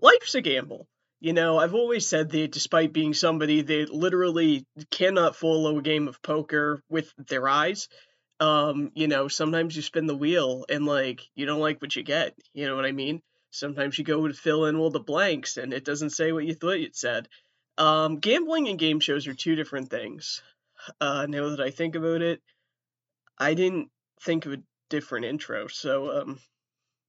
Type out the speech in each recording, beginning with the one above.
life's a gamble. You know, I've always said that despite being somebody that literally cannot follow a game of poker with their eyes, um, you know, sometimes you spin the wheel and like you don't like what you get. You know what I mean? Sometimes you go to fill in all the blanks and it doesn't say what you thought it said. Um, gambling and game shows are two different things. Uh, now that I think about it, I didn't think of a different intro, so um,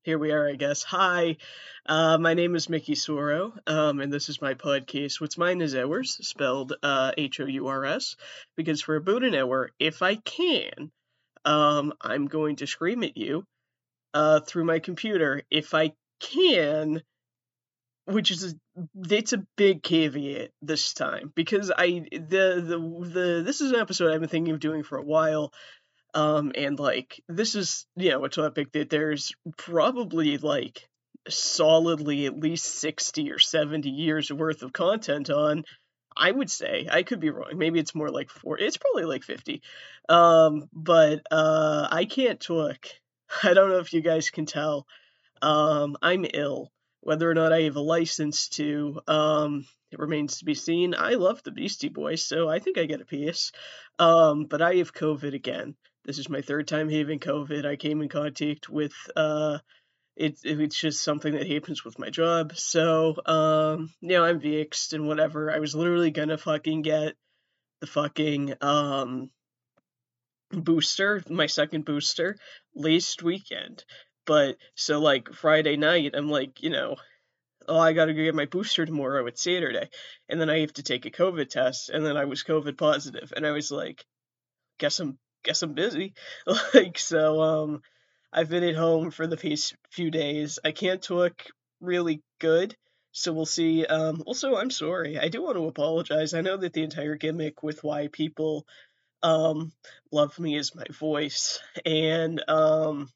here we are, I guess. Hi, uh, my name is Mickey Soro, um, and this is my podcast. What's mine is hours, spelled uh, H O U R S, because for about an hour, if I can, um, I'm going to scream at you uh, through my computer. If I can, which is a, it's a big caveat this time because I the the the this is an episode I've been thinking of doing for a while um, and like this is you know a topic that there's probably like solidly at least 60 or 70 years worth of content on. I would say I could be wrong. Maybe it's more like four. It's probably like 50. Um, but uh, I can't talk. I don't know if you guys can tell. Um, I'm ill. Whether or not I have a license to, um, it remains to be seen. I love the Beastie Boys, so I think I get a piece. Um, but I have COVID again. This is my third time having COVID. I came in contact with uh, it, it's just something that happens with my job. So, um, you know, I'm vexed and whatever. I was literally gonna fucking get the fucking um booster, my second booster, last weekend. But so like Friday night, I'm like, you know, oh, I gotta go get my booster tomorrow. It's Saturday, and then I have to take a COVID test, and then I was COVID positive, and I was like, guess I'm guess I'm busy. like so um I've been at home for the past few days. I can't talk really good, so we'll see. Um also I'm sorry. I do want to apologize. I know that the entire gimmick with why people um love me is my voice and um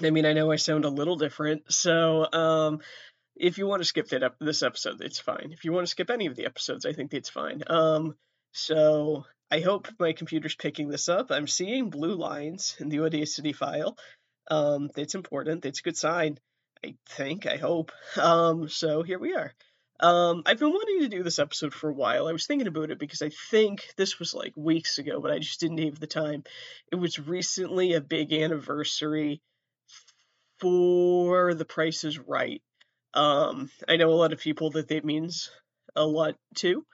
I mean I know I sound a little different. So um if you want to skip that up this episode, it's fine. If you want to skip any of the episodes, I think it's fine. Um so I hope my computer's picking this up. I'm seeing blue lines in the Audacity file. Um, that's important. That's a good sign. I think. I hope. Um, so here we are. Um, I've been wanting to do this episode for a while. I was thinking about it because I think this was like weeks ago, but I just didn't have the time. It was recently a big anniversary for The Price is Right. Um, I know a lot of people that that means a lot to.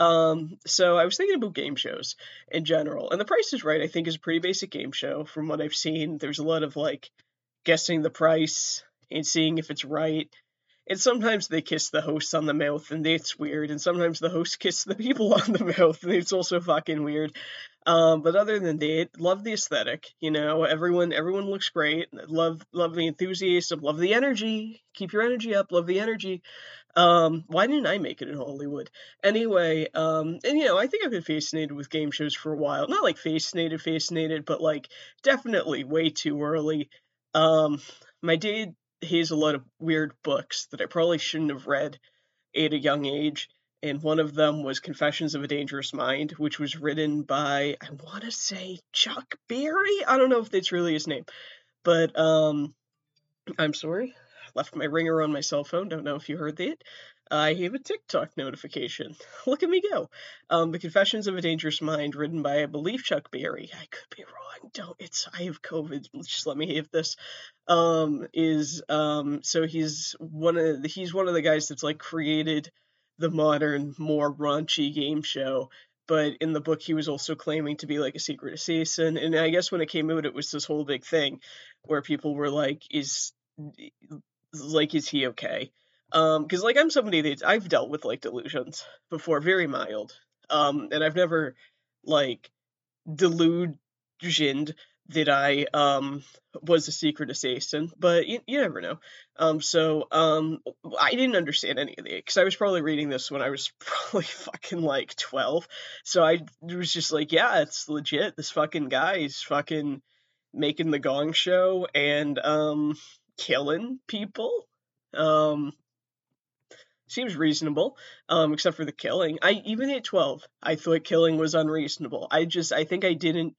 Um, so I was thinking about game shows in general, and The Price is Right. I think is a pretty basic game show from what I've seen. There's a lot of like guessing the price and seeing if it's right. And sometimes they kiss the host on the mouth, and that's weird. And sometimes the host kiss the people on the mouth, and it's also fucking weird. Um, but other than that, love the aesthetic. You know, everyone everyone looks great. Love love the enthusiasm. Love the energy. Keep your energy up. Love the energy. Um, why didn't I make it in Hollywood? Anyway, um, and you know, I think I've been fascinated with game shows for a while. Not like fascinated, fascinated, but like definitely way too early. Um, my dad has a lot of weird books that I probably shouldn't have read at a young age. And one of them was Confessions of a Dangerous Mind, which was written by, I want to say, Chuck Berry? I don't know if that's really his name. But, um, I'm sorry left my ringer on my cell phone. Don't know if you heard that. I have a TikTok notification. Look at me go. Um, the Confessions of a Dangerous Mind, written by I believe Chuck Berry. I could be wrong. Don't. It's I have COVID. Just let me have this. Um, is um, so he's one of the, he's one of the guys that's like created the modern, more raunchy game show. But in the book, he was also claiming to be like a secret assassin. And I guess when it came out, it was this whole big thing where people were like, "Is like is he okay? Um because like i'm somebody that i've dealt with like delusions before very mild um and i've never like delusioned that i um was a secret assassin but you, you never know. Um so um i didn't understand any of it because i was probably reading this when i was probably fucking like 12 so i was just like yeah it's legit this fucking guy is fucking making the gong show and um killing people. Um, seems reasonable, um, except for the killing. I even at twelve, I thought killing was unreasonable. I just I think I didn't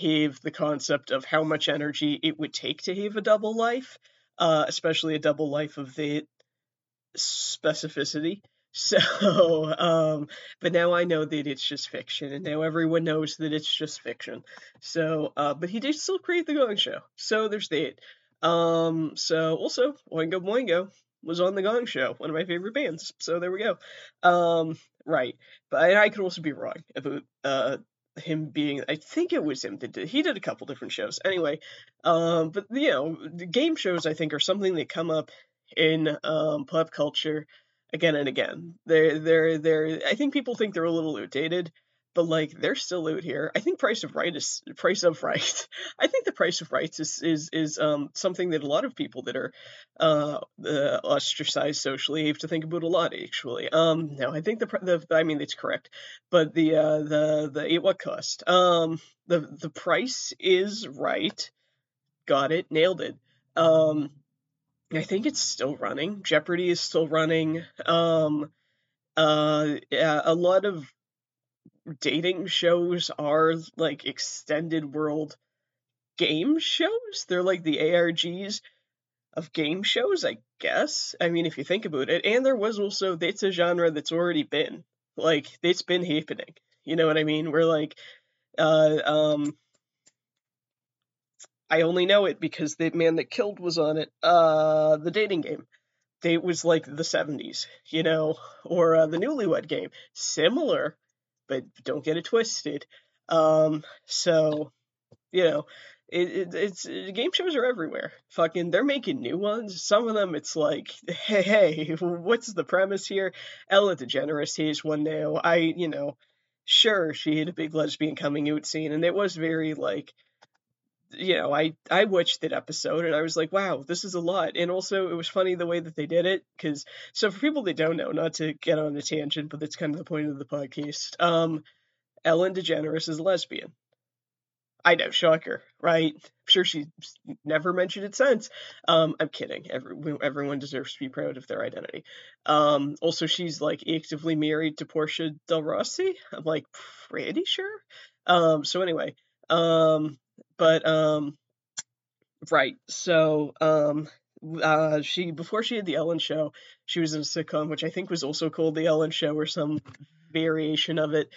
have the concept of how much energy it would take to have a double life, uh, especially a double life of that specificity. So, um, but now I know that it's just fiction, and now everyone knows that it's just fiction. So, uh, but he did still create the Gong Show. So there's that. Um, so also Oingo Boingo was on the Gong Show, one of my favorite bands. So there we go. Um, right, but I, I could also be wrong about uh him being I think it was him that did he did a couple different shows. Anyway, um but you know, game shows I think are something that come up in um pop culture again and again. They're they're they're I think people think they're a little outdated, but like they're still out here. I think price of right is price of right. I think the price of rights is is is um something that a lot of people that are uh, uh ostracized socially have to think about a lot actually. Um no, I think the the I mean it's correct, but the uh the the what cost. Um the the price is right. Got it, nailed it. Um I think it's still running. Jeopardy is still running. Um uh yeah, a lot of dating shows are like extended world game shows. They're like the ARGs of game shows, I guess. I mean, if you think about it. And there was also, it's a genre that's already been, like, it's been happening. You know what I mean? We're like, uh, um, I only know it because the man that killed was on it. Uh, the dating game. It was like the 70s, you know, or uh, the newlywed game. Similar, but don't get it twisted. Um, so you know, it, it, it's game shows are everywhere. Fucking, they're making new ones. Some of them, it's like, hey, hey, what's the premise here? Ellen DeGeneres has one now. I, you know, sure, she had a big lesbian coming out scene, and it was very like, you know, I I watched that episode and I was like, wow, this is a lot. And also, it was funny the way that they did it because, so for people that don't know, not to get on a tangent, but that's kind of the point of the podcast. Um, Ellen DeGeneres is a lesbian. I know, shocker, right? I'm sure she's never mentioned it since. Um, I'm kidding. Every, everyone deserves to be proud of their identity. Um, also, she's like actively married to Portia Del Rossi. I'm like pretty sure. Um, so anyway, um, but um, right. So um, uh, she before she had the Ellen Show, she was in a sitcom which I think was also called the Ellen Show or some variation of it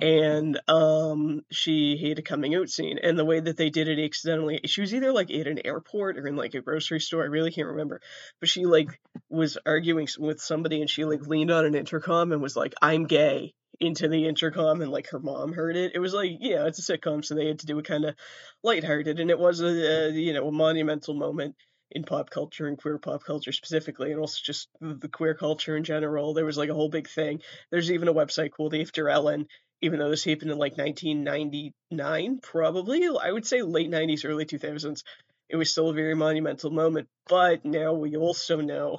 and um she had a coming out scene and the way that they did it accidentally she was either like at an airport or in like a grocery store i really can't remember but she like was arguing with somebody and she like leaned on an intercom and was like i'm gay into the intercom and like her mom heard it it was like yeah it's a sitcom so they had to do it kind of lighthearted and it was a, a you know a monumental moment in pop culture and queer pop culture specifically, and also just the queer culture in general. There was like a whole big thing. There's even a website called After Ellen, even though this happened in like 1999, probably, I would say late 90s, early 2000s, it was still a very monumental moment. But now we also know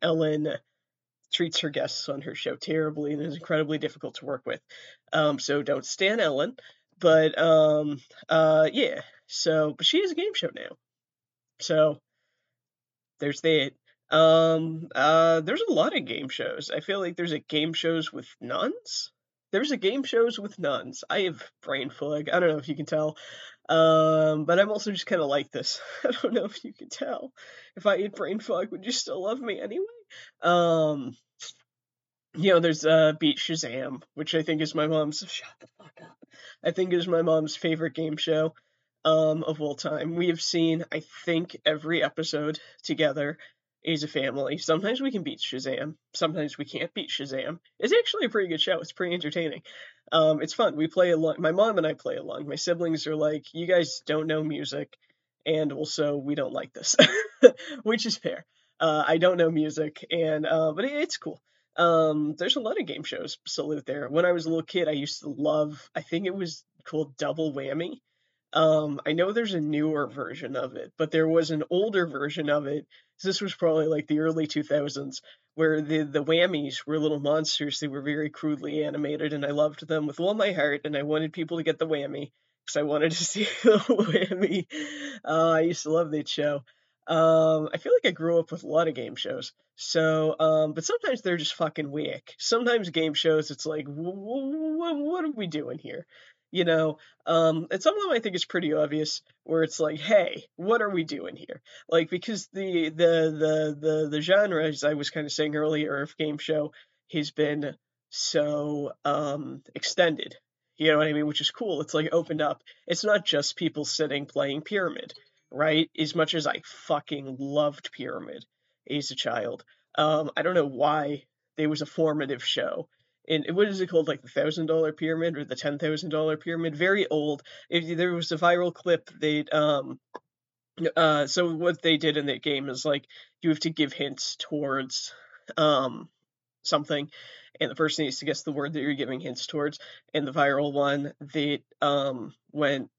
Ellen treats her guests on her show terribly and is incredibly difficult to work with. Um, so don't stand Ellen. But um, uh, yeah, so but she is a game show now. So there's that. Um, uh, there's a lot of game shows. I feel like there's a game shows with nuns there's a game shows with nuns. I have brain fog. I don't know if you can tell. Um, but I'm also just kind of like this. I don't know if you can tell. If I had brain fog, would you still love me anyway? Um, you know, there's uh, Beat Shazam, which I think is my mom's. Shut the fuck up. I think is my mom's favorite game show um, of all time. We have seen, I think, every episode together as a family. Sometimes we can beat Shazam. Sometimes we can't beat Shazam. It's actually a pretty good show. It's pretty entertaining. Um, it's fun. We play along. My mom and I play along. My siblings are like, you guys don't know music, and also we don't like this, which is fair. Uh, I don't know music, and uh, but it's cool. Um, there's a lot of game shows out there. When I was a little kid, I used to love. I think it was called Double Whammy. Um, I know there's a newer version of it, but there was an older version of it this was probably like the early 2000s where the the whammies were little monsters they were very crudely animated and i loved them with all my heart and i wanted people to get the whammy because i wanted to see the whammy uh, i used to love that show um, i feel like i grew up with a lot of game shows so um, but sometimes they're just fucking weak sometimes game shows it's like what are we doing here You know, um, and some of them I think is pretty obvious, where it's like, hey, what are we doing here? Like because the the the the the genre, as I was kind of saying earlier, of game show has been so um extended. You know what I mean? Which is cool. It's like opened up. It's not just people sitting playing Pyramid, right? As much as I fucking loved Pyramid as a child. Um, I don't know why there was a formative show And what is it called like the thousand dollar pyramid or the ten thousand dollar pyramid very old if there was a viral clip they um uh so what they did in that game is like you have to give hints towards um something and the person needs to guess the word that you're giving hints towards and the viral one that um went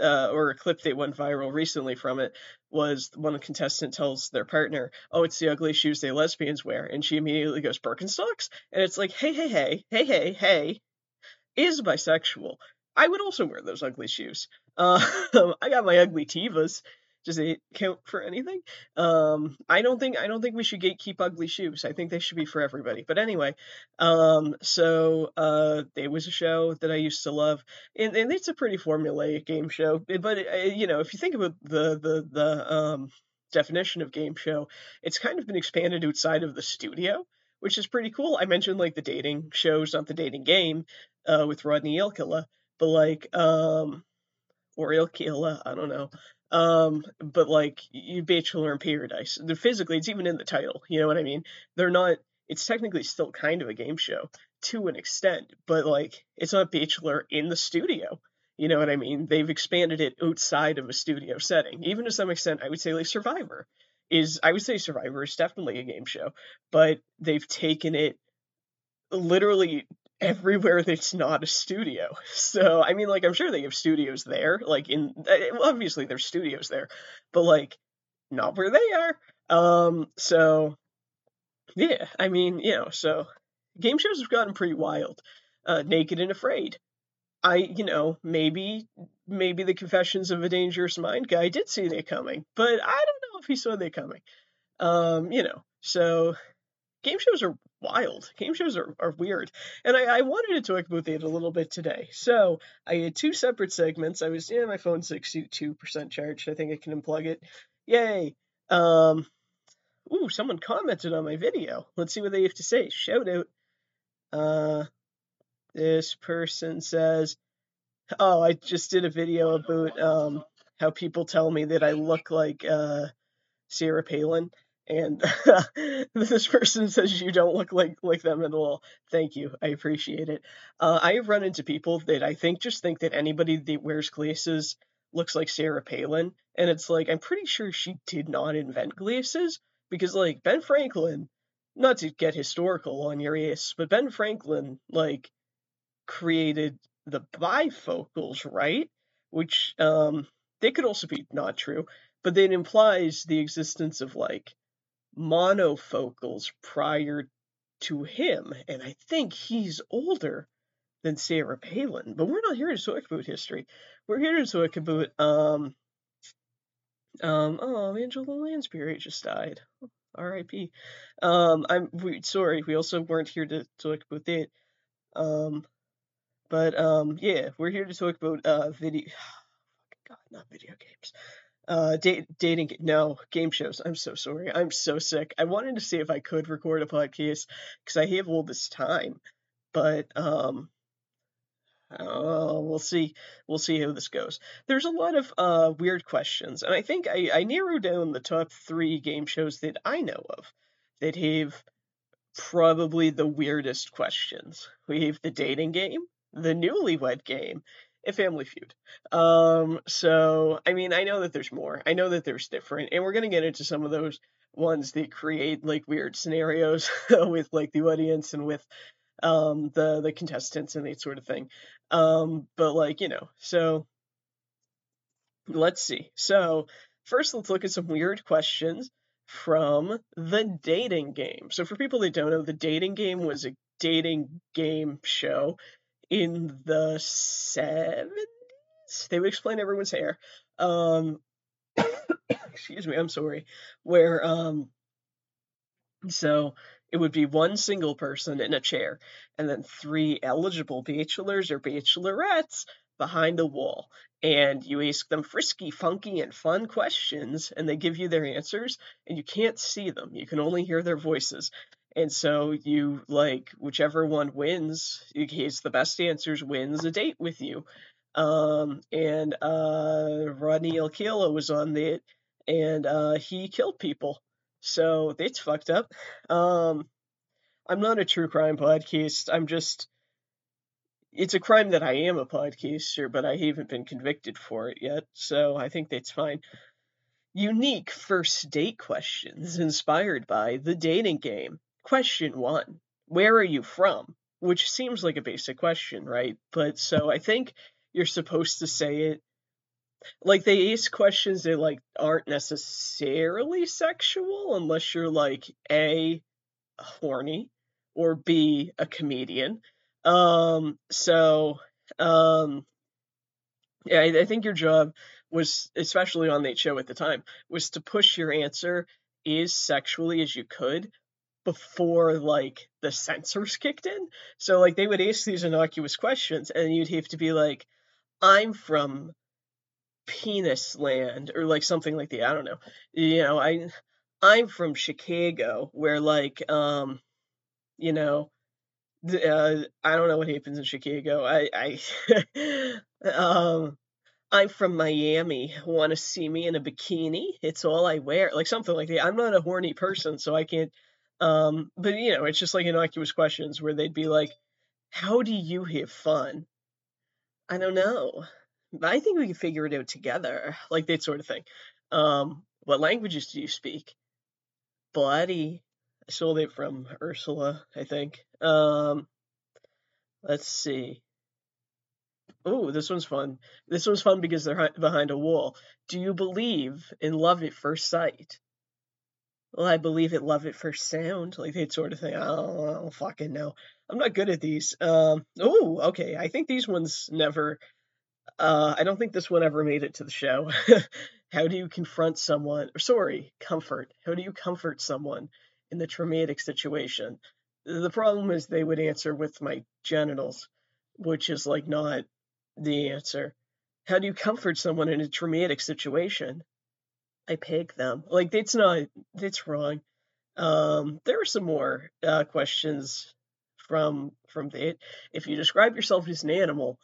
uh, or a clip that went viral recently from it was one contestant tells their partner, "Oh, it's the ugly shoes they lesbians wear," and she immediately goes Birkenstocks, and it's like, "Hey, hey, hey, hey, hey, hey, is bisexual. I would also wear those ugly shoes. Uh, I got my ugly Tevas." Does it count for anything? Um, I don't think I don't think we should gatekeep ugly shoes. I think they should be for everybody. But anyway, um, so uh, it was a show that I used to love, and, and it's a pretty formulaic game show. But uh, you know, if you think about the the the um, definition of game show, it's kind of been expanded outside of the studio which is pretty cool. I mentioned like the dating shows, not the dating game, uh, with Rodney Alcala, but like um, or Ilkila, I don't know. Um, but like you Bachelor in Paradise, the physically it's even in the title. You know what I mean? They're not. It's technically still kind of a game show to an extent, but like it's not Bachelor in the studio. You know what I mean? They've expanded it outside of a studio setting. Even to some extent, I would say like Survivor is. I would say Survivor is definitely a game show, but they've taken it literally everywhere that's not a studio. So, I mean, like, I'm sure they have studios there, like, in, uh, obviously there's studios there, but, like, not where they are. Um, so, yeah, I mean, you know, so game shows have gotten pretty wild. Uh, Naked and Afraid. I, you know, maybe, maybe the Confessions of a Dangerous Mind guy did see they coming, but I don't know if he saw they coming. Um, you know, so game shows are wild. Game shows are, are weird. And I, I wanted to talk about that a little bit today. So I had two separate segments. I was, yeah, my phone's 62% charged. I think I can unplug it. Yay. Um, ooh, someone commented on my video. Let's see what they have to say. Shout out. Uh, this person says, oh, I just did a video about, um, how people tell me that I look like, uh, Sarah Palin and this person says you don't look like like them at all. Thank you, I appreciate it. Uh, I have run into people that I think just think that anybody that wears glasses looks like Sarah Palin, and it's like I'm pretty sure she did not invent glasses because like Ben Franklin, not to get historical on your ass, but Ben Franklin like created the bifocals, right? Which um they could also be not true, but then implies the existence of like monofocals prior to him, and I think he's older than Sarah Palin. But we're not here to talk about history. We're here to talk about um um oh Angela Lansbury just died. R.I.P. Um I'm we sorry, we also weren't here to talk about that. Um but um yeah, we're here to talk about uh video God, not video games uh da- dating no game shows. I'm so sorry. I'm so sick. I wanted to see if i could record a podcast because i have all this time but um uh, we'll see we'll see how this goes. There's a lot of uh weird questions and i think i i narrowed down the top three game shows that i know of that have probably the weirdest questions. We have the dating game the newlywed game a Family Feud. Um, so I mean, I know that there's more. I know that there's different, and we're gonna get into some of those ones that create like weird scenarios with like the audience and with um the the contestants and that sort of thing. Um, but like you know, so let's see. So first, let's look at some weird questions from the dating game. So for people that don't know, the dating game was a dating game show in the 70s. They would explain everyone's hair. Um, excuse me, I'm sorry. Where, um, so it would be one single person in a chair, and then three eligible bachelors or bachelorettes behind a wall and you ask them frisky, funky, and fun questions, and they give you their answers, and you can't see them. You can only hear their voices. And so you like whichever one wins, in case the best answers wins a date with you. Um, and uh, Rodney Alcala was on it, and uh, he killed people. So it's fucked up. Um, I'm not a true crime podcast. I'm just it's a crime that I am a podcaster, but I haven't been convicted for it yet, so I think that's fine. Unique first date questions inspired by the dating game. Question one Where are you from? Which seems like a basic question, right? But so I think you're supposed to say it like they ask questions that like aren't necessarily sexual unless you're like a horny or b a comedian um, so, um, yeah, I, I think your job was, especially on that show at the time, was to push your answer as sexually as you could before like the censors kicked in. So like they would ask these innocuous questions and you'd have to be like, I'm from penis land or like something like that. I don't know. You know, I I'm from Chicago where like um you know uh, I don't know what happens in Chicago. I, I um, I'm from Miami. Want to see me in a bikini? It's all I wear, like something like that. I'm not a horny person, so I can't. Um, but you know, it's just like innocuous questions where they'd be like, "How do you have fun?" I don't know. I think we can figure it out together, like that sort of thing. Um, what languages do you speak? Buddy, I stole it from Ursula, I think. Um, let's see. Oh, this one's fun. This one's fun because they're behind a wall. Do you believe in love at first sight? Well, I believe it love at first sound, like that sort of thing. I don't, I don't fucking know. I'm not good at these. Um, oh, okay. I think these ones never. Uh, I don't think this one ever made it to the show. How do you confront someone? Or sorry, comfort. How do you comfort someone in the traumatic situation. The problem is they would answer with my genitals, which is like not the answer. How do you comfort someone in a traumatic situation? I pick them. Like that's not that's wrong. Um, there are some more uh, questions from from that. If you describe yourself as an animal,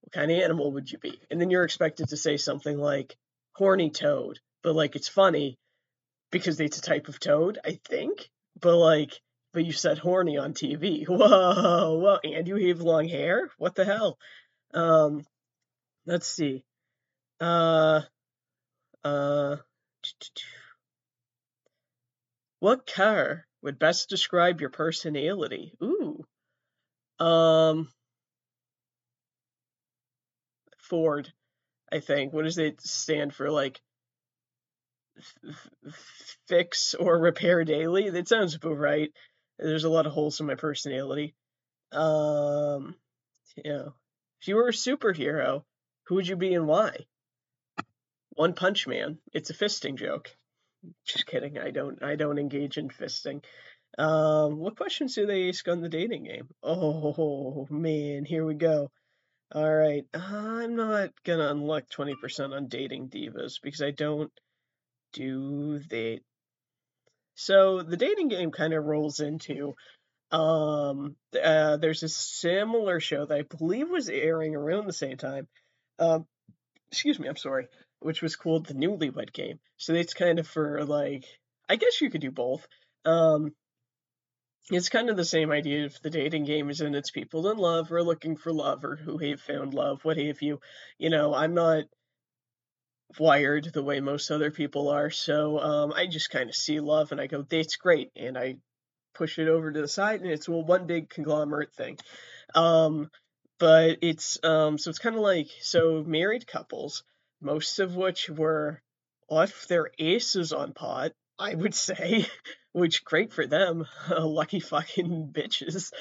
what kind of animal would you be? And then you're expected to say something like horny toad, but like it's funny because it's a type of toad, I think. But like, but you said horny on TV. Whoa, whoa, and you have long hair? What the hell? Um, let's see. Uh, uh, what car would best describe your personality? Ooh. Um, Ford, I think. What does it stand for? Like fix or repair daily. That sounds about right. There's a lot of holes in my personality. Um, you know, if you were a superhero, who would you be and why? One Punch Man. It's a fisting joke. Just kidding. I don't. I don't engage in fisting. Um, what questions do they ask on the dating game? Oh man, here we go. All right, I'm not gonna unlock 20% on dating divas because I don't do they so the dating game kind of rolls into um uh, there's a similar show that I believe was airing around the same time. Um excuse me, I'm sorry, which was called the Newlywed Game. So it's kind of for like I guess you could do both. Um it's kind of the same idea if the dating game is in it's people in love or looking for love or who have found love, what have you. You know, I'm not wired the way most other people are. So um, I just kind of see love and I go, that's great. And I push it over to the side and it's well, one big conglomerate thing. Um, but it's um, so it's kind of like so married couples, most of which were off their aces on pot, I would say, which great for them, lucky fucking bitches.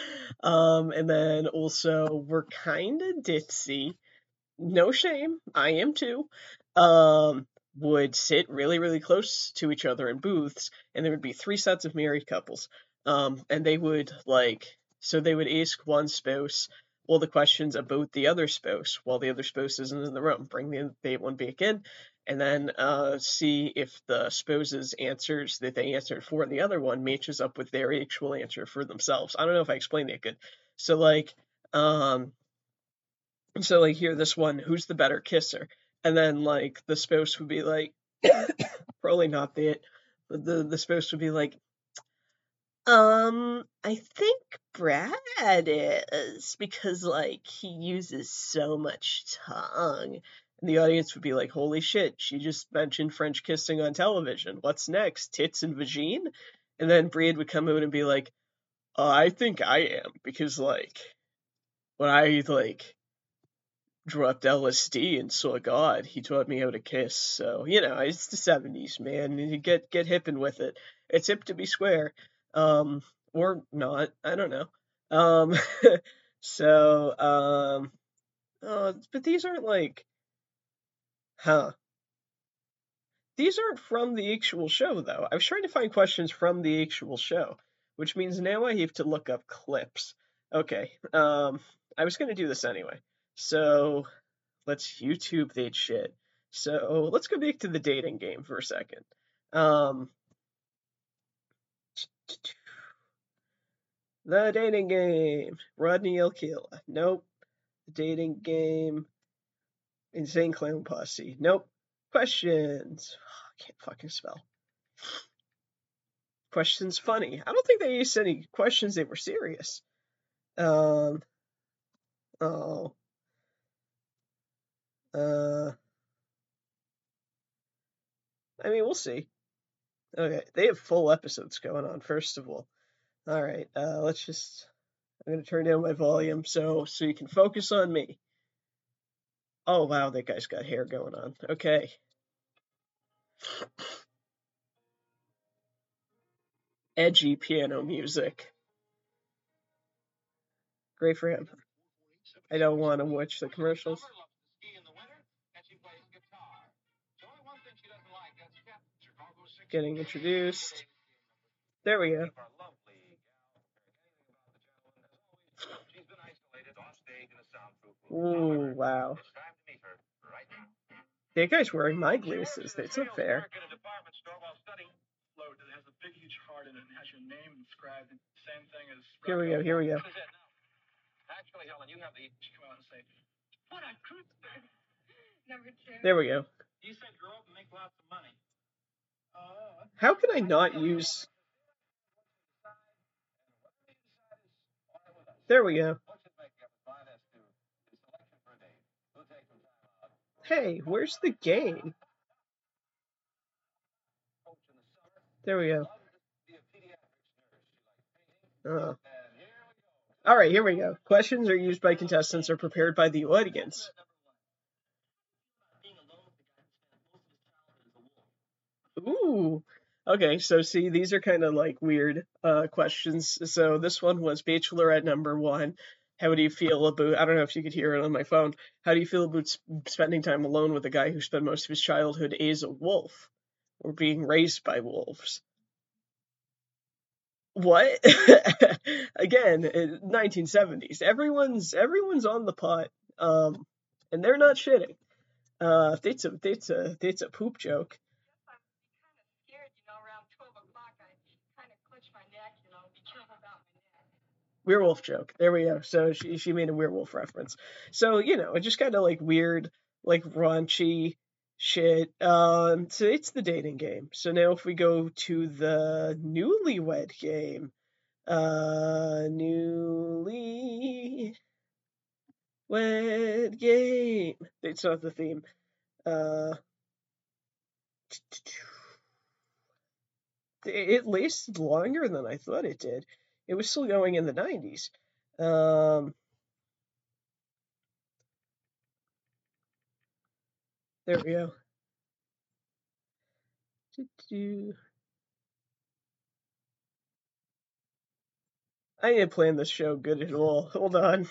Um, and then also we're kind of ditzy no shame, I am too, um, would sit really, really close to each other in booths, and there would be three sets of married couples. Um, and they would like, so they would ask one spouse, all the questions about the other spouse while the other spouse isn't in the room. Bring the date one back in, and then uh, see if the spouse's answers that they answered for the other one matches up with their actual answer for themselves. I don't know if I explained that good. So like, um, so like here, this one, who's the better kisser? And then like the spouse would be like, probably not that. The the spouse would be like, um, I think Brad is because like he uses so much tongue. And the audience would be like, "Holy shit, she just mentioned French kissing on television. What's next? Tits and vagine?" And then Brad would come out and be like, uh, "I think I am because like when I like dropped LSD and saw God, he taught me how to kiss. So you know, it's the '70s, man. You get get hipping with it. It's hip to be square." Um, or not. I don't know. Um, so, um, uh, but these aren't like, huh? These aren't from the actual show, though. I was trying to find questions from the actual show, which means now I have to look up clips. Okay, um, I was gonna do this anyway. So, let's YouTube that shit. So, let's go back to the dating game for a second. Um, the dating game. Rodney L. Nope. The dating game. Insane Clown Posse. Nope. Questions. I can't fucking spell. Questions funny. I don't think they used any questions that were serious. Um. Oh. Uh. I mean, we'll see. Okay, they have full episodes going on. First of all, all right. Uh, let's just. I'm gonna turn down my volume so so you can focus on me. Oh wow, that guy's got hair going on. Okay. Edgy piano music. Great for him. I don't want to watch the commercials. Getting introduced. There we go. Ooh, wow. That guy's wearing my glasses. That's not fair. Here we go, here we go. Actually, Helen, you have the come out and say, What a Number two. There we go. You said grow up and make lots of money. How can I not use... There we go. Hey, where's the game? There we go. Uh. All right, here we go. Questions are used by contestants or prepared by the audience. Ooh. Okay, so see, these are kind of like weird uh, questions. So this one was Bachelorette number one. How do you feel about? I don't know if you could hear it on my phone. How do you feel about spending time alone with a guy who spent most of his childhood as a wolf, or being raised by wolves? What? Again, 1970s. Everyone's everyone's on the pot, um, and they're not shitting. Uh, that's a that's a that's a poop joke. Werewolf joke. There we go. So she she made a werewolf reference. So you know, it just kind of like weird, like raunchy shit. Um, so it's the dating game. So now if we go to the newlywed game, uh, newly wed game. It's not the theme. Uh. It lasted longer than I thought it did it was still going in the 90s. Um, there we go. I didn't plan this show good at all. Hold on.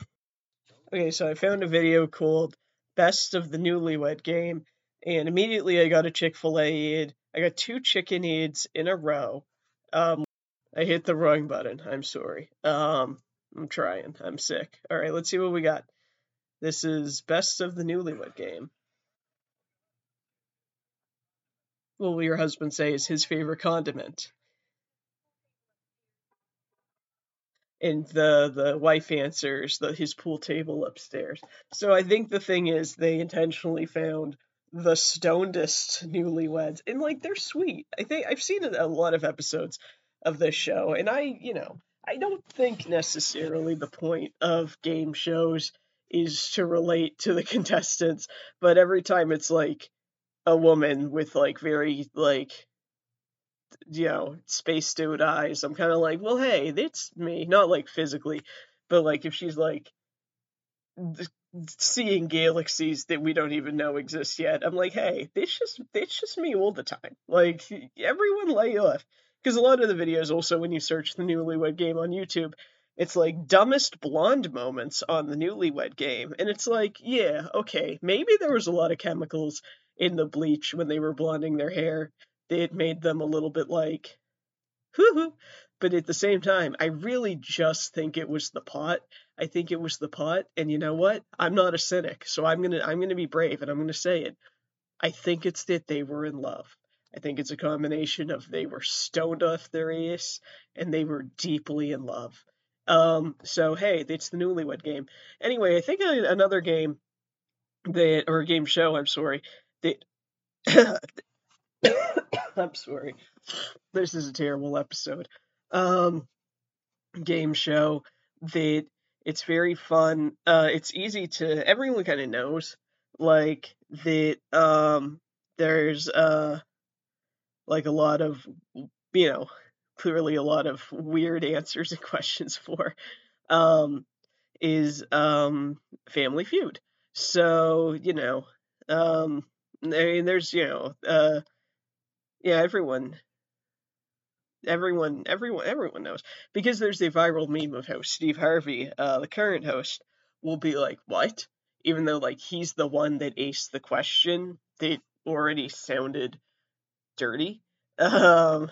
Okay, so I found a video called Best of the Newlywed Game, and immediately I got a Chick fil A ad. I got two chicken ads in a row. Um, I hit the wrong button. I'm sorry. Um, I'm trying. I'm sick. All right, let's see what we got. This is best of the newlywed game. What will your husband say is his favorite condiment? and the the wife answers the his pool table upstairs. So I think the thing is they intentionally found the stonedest newlyweds and like they're sweet. I think I've seen a lot of episodes of this show and I, you know, I don't think necessarily the point of game shows is to relate to the contestants, but every time it's like a woman with like very like you know, space dude eyes, I'm kind of like, well, hey, that's me. Not like physically, but like if she's like seeing galaxies that we don't even know exist yet, I'm like, hey, that's just that's just me all the time. Like everyone lay off, because a lot of the videos also when you search the Newlywed Game on YouTube, it's like dumbest blonde moments on the Newlywed Game, and it's like, yeah, okay, maybe there was a lot of chemicals in the bleach when they were blonding their hair it made them a little bit like, hoo But at the same time, I really just think it was the pot. I think it was the pot, and you know what? I'm not a cynic, so I'm gonna I'm gonna be brave and I'm gonna say it. I think it's that they were in love. I think it's a combination of they were stoned off their ass and they were deeply in love. Um, so hey, it's the newlywed game. Anyway, I think another game that or game show, I'm sorry, that I'm sorry. This is a terrible episode. Um, game show that it's very fun. Uh, it's easy to everyone kind of knows like that. Um, there's uh like a lot of you know clearly a lot of weird answers and questions for um is um Family Feud. So you know um I mean, there's you know uh yeah, everyone, everyone, everyone, everyone knows because there's the viral meme of how Steve Harvey, uh, the current host, will be like, "What?" Even though like he's the one that aced the question that already sounded dirty. Um,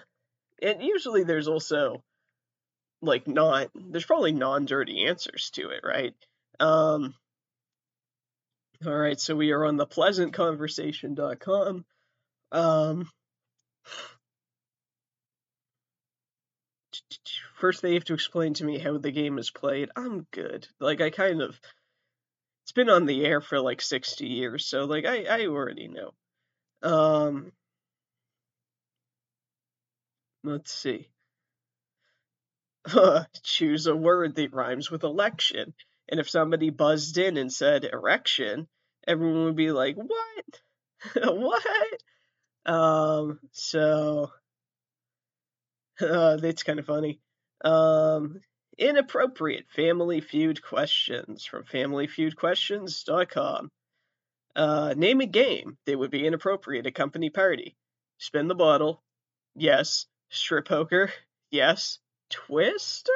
and usually there's also like not there's probably non-dirty answers to it, right? Um, all right, so we are on the pleasantconversation.com. Um, First, they have to explain to me how the game is played. I'm good. Like, I kind of. It's been on the air for like 60 years, so, like, I, I already know. Um. Let's see. Choose a word that rhymes with election. And if somebody buzzed in and said erection, everyone would be like, what? what? Um, so uh, that's kind of funny. Um, inappropriate Family Feud questions from FamilyFeudQuestions.com. Uh, name a game that would be inappropriate at company party. Spin the bottle. Yes. Strip poker. Yes. Twister.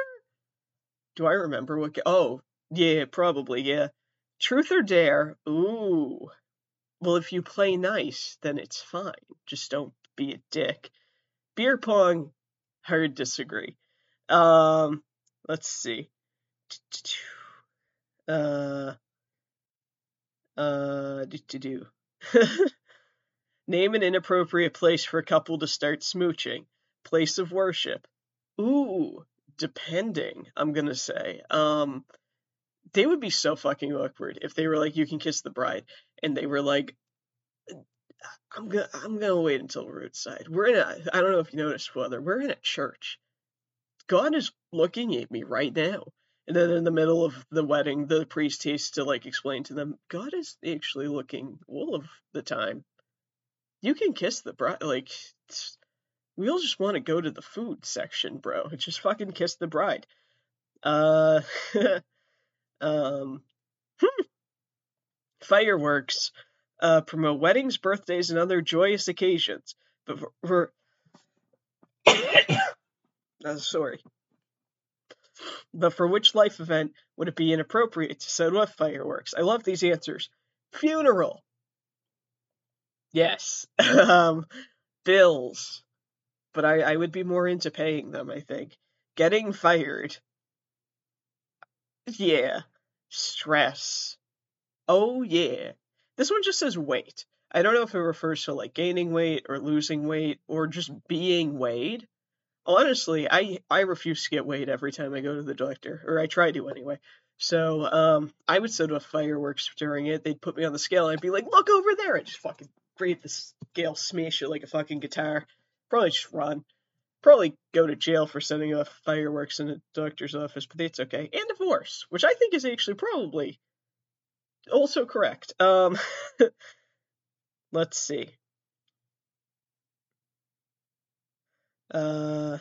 Do I remember what? Ga- oh, yeah, probably yeah. Truth or dare. Ooh. Well, if you play nice, then it's fine. Just don't be a dick. Beer pong, hard disagree. Um, let's see. Uh, uh, do to do. Name an inappropriate place for a couple to start smooching. Place of worship. Ooh, depending, I'm gonna say. Um, they would be so fucking awkward if they were like, you can kiss the bride, and they were like, I'm gonna I'm gonna wait until we're outside. We're in a I don't know if you noticed whether we're in a church. God is looking at me right now. And then in the middle of the wedding, the priest has to like explain to them, God is actually looking all of the time. You can kiss the bride like we all just want to go to the food section, bro. Just fucking kiss the bride. Uh um hmm. fireworks uh, promote weddings, birthdays, and other joyous occasions. But for, for uh, sorry. But for which life event would it be inappropriate to set off fireworks? I love these answers. Funeral. Yes. um, bills. But I, I would be more into paying them, I think. Getting fired. Yeah. Stress. Oh, yeah. This one just says weight. I don't know if it refers to like gaining weight or losing weight or just being weighed. Honestly, I I refuse to get weighed every time I go to the doctor, or I try to anyway. So um, I would set off fireworks during it. They'd put me on the scale. And I'd be like, "Look over there!" I just fucking breathe the scale, smash it like a fucking guitar. Probably just run. Probably go to jail for setting off fireworks in a doctor's office, but it's okay. And divorce, which I think is actually probably also correct. Um, let's see. Uh,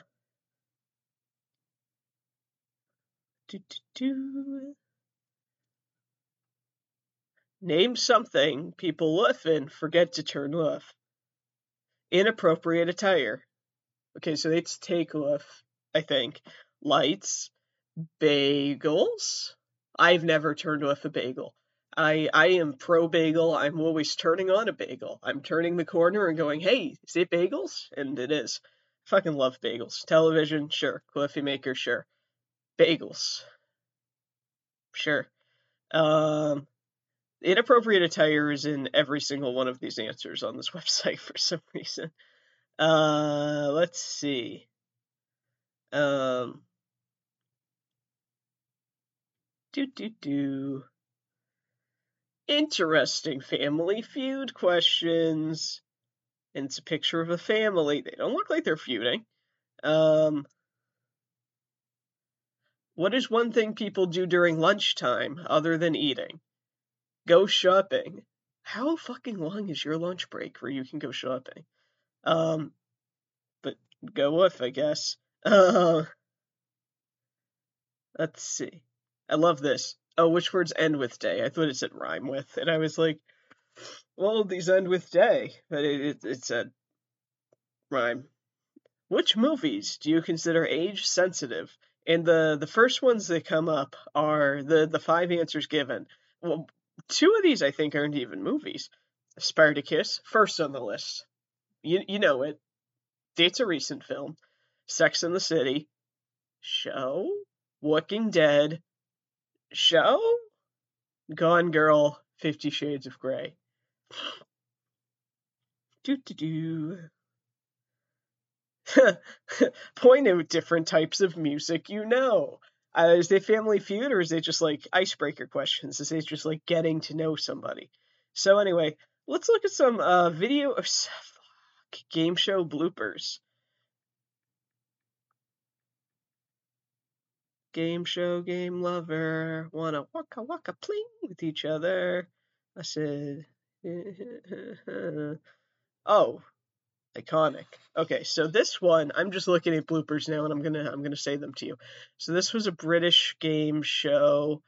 do, do, do. Name something people often forget to turn off. Inappropriate attire. Okay, so it's take off, I think. Lights, bagels. I've never turned off a bagel. I I am pro bagel. I'm always turning on a bagel. I'm turning the corner and going, "Hey, is it bagels?" And it is. Fucking love bagels. Television, sure. Coffee maker, sure. Bagels, sure. Um, inappropriate attire is in every single one of these answers on this website for some reason. Uh, let's see. Um, do do do. Interesting family feud questions. And it's a picture of a family. They don't look like they're feuding. Um, what is one thing people do during lunchtime other than eating? Go shopping. How fucking long is your lunch break where you can go shopping? Um, but go with, I guess. Uh, let's see. I love this oh, which words end with day? I thought it said rhyme with, and I was like, well, these end with day, but it, it, it said rhyme. Which movies do you consider age sensitive? And the the first ones that come up are the the five answers given. Well, two of these I think aren't even movies. Spartacus, first on the list. You you know it. Date's a recent film. Sex in the City. Show. Walking Dead show? Gone Girl, Fifty Shades of Grey. Do do do. Point out different types of music you know. Uh, is it Family Feud or is it just like icebreaker questions? Is it just like getting to know somebody? So anyway, let's look at some uh, video of fuck, game show bloopers. Game show, game lover, wanna waka waka pling with each other. I said, oh, iconic. Okay, so this one, I'm just looking at bloopers now, and I'm gonna I'm gonna say them to you. So this was a British game show,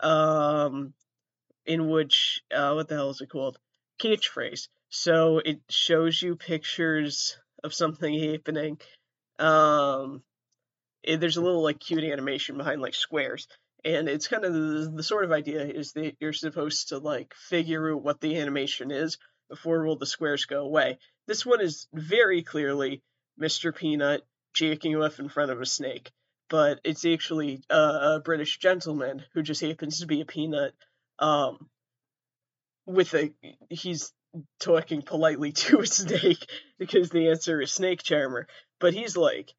um, in which uh, what the hell is it called? Catchphrase. So it shows you pictures of something happening, um, it, there's a little like cute animation behind like squares and it's kind of the, the, sort of idea is that you're supposed to like figure out what the animation is before all the squares go away this one is very clearly mr peanut jacking off in front of a snake but it's actually a, british gentleman who just happens to be a peanut um with a he's talking politely to a snake because the answer is snake charmer but he's like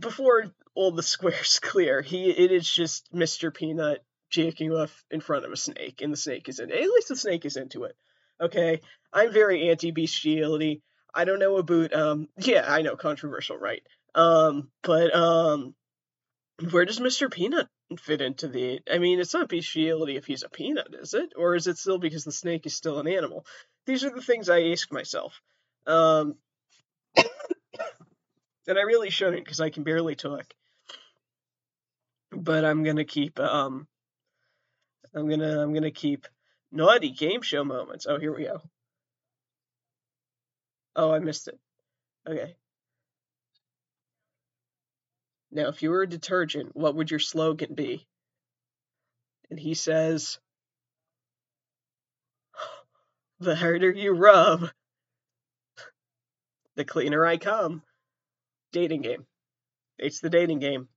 before all the squares clear, he it is just Mr. Peanut jacking off in front of a snake, and the snake is in. At least the snake is into it. Okay, I'm very anti bestiality. I don't know about um. Yeah, I know controversial, right? Um, but um, where does Mr. Peanut fit into the? I mean, it's not bestiality if he's a peanut, is it? Or is it still because the snake is still an animal? These are the things I ask myself. Um, and I really shouldn't because I can barely talk. But I'm gonna keep um I'm gonna I'm gonna keep naughty game show moments. Oh, here we go. Oh, I missed it. Okay. Now, if you were a detergent, what would your slogan be? And he says, The harder you rub, the cleaner I come dating game. It's the dating game.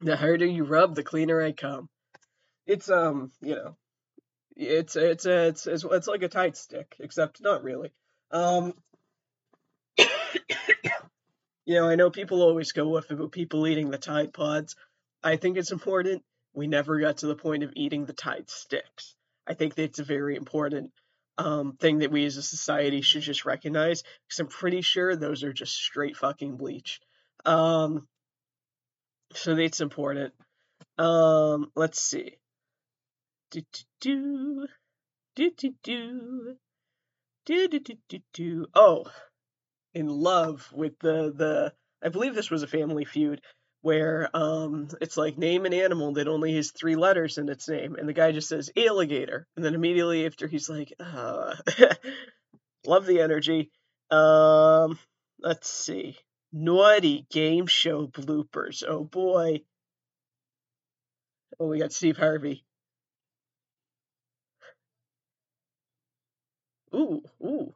The harder you rub, the cleaner I come. It's um, you know, it's it's it's it's, it's like a Tide stick, except not really. Um, you know, I know people always go with about people eating the Tide Pods. I think it's important. We never got to the point of eating the Tide sticks. I think that's a very important um, thing that we as a society should just recognize because I'm pretty sure those are just straight fucking bleach. Um, so that's important. Um, let's see. Do do do. Do do do. Do. Oh, in love with the the. I believe this was a Family Feud where um it's like name an animal that only has three letters in its name and the guy just says alligator. And then immediately after he's like uh love the energy. Um let's see. Naughty game show bloopers. Oh boy. Oh we got steve harvey ooh ooh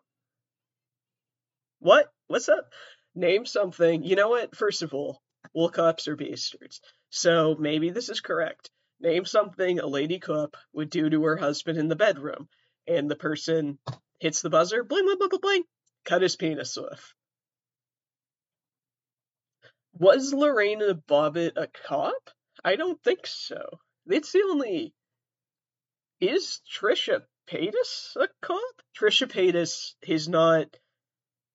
what what's up name something you know what first of all Wool cups are bastards. So maybe this is correct. Name something a lady cup would do to her husband in the bedroom, and the person hits the buzzer, bling, bling, bling, bling, bling, cut his penis off. Was Lorena Bobbitt a cop? I don't think so. It's the only. Is Trisha Paytas a cop? Trisha Paytas has not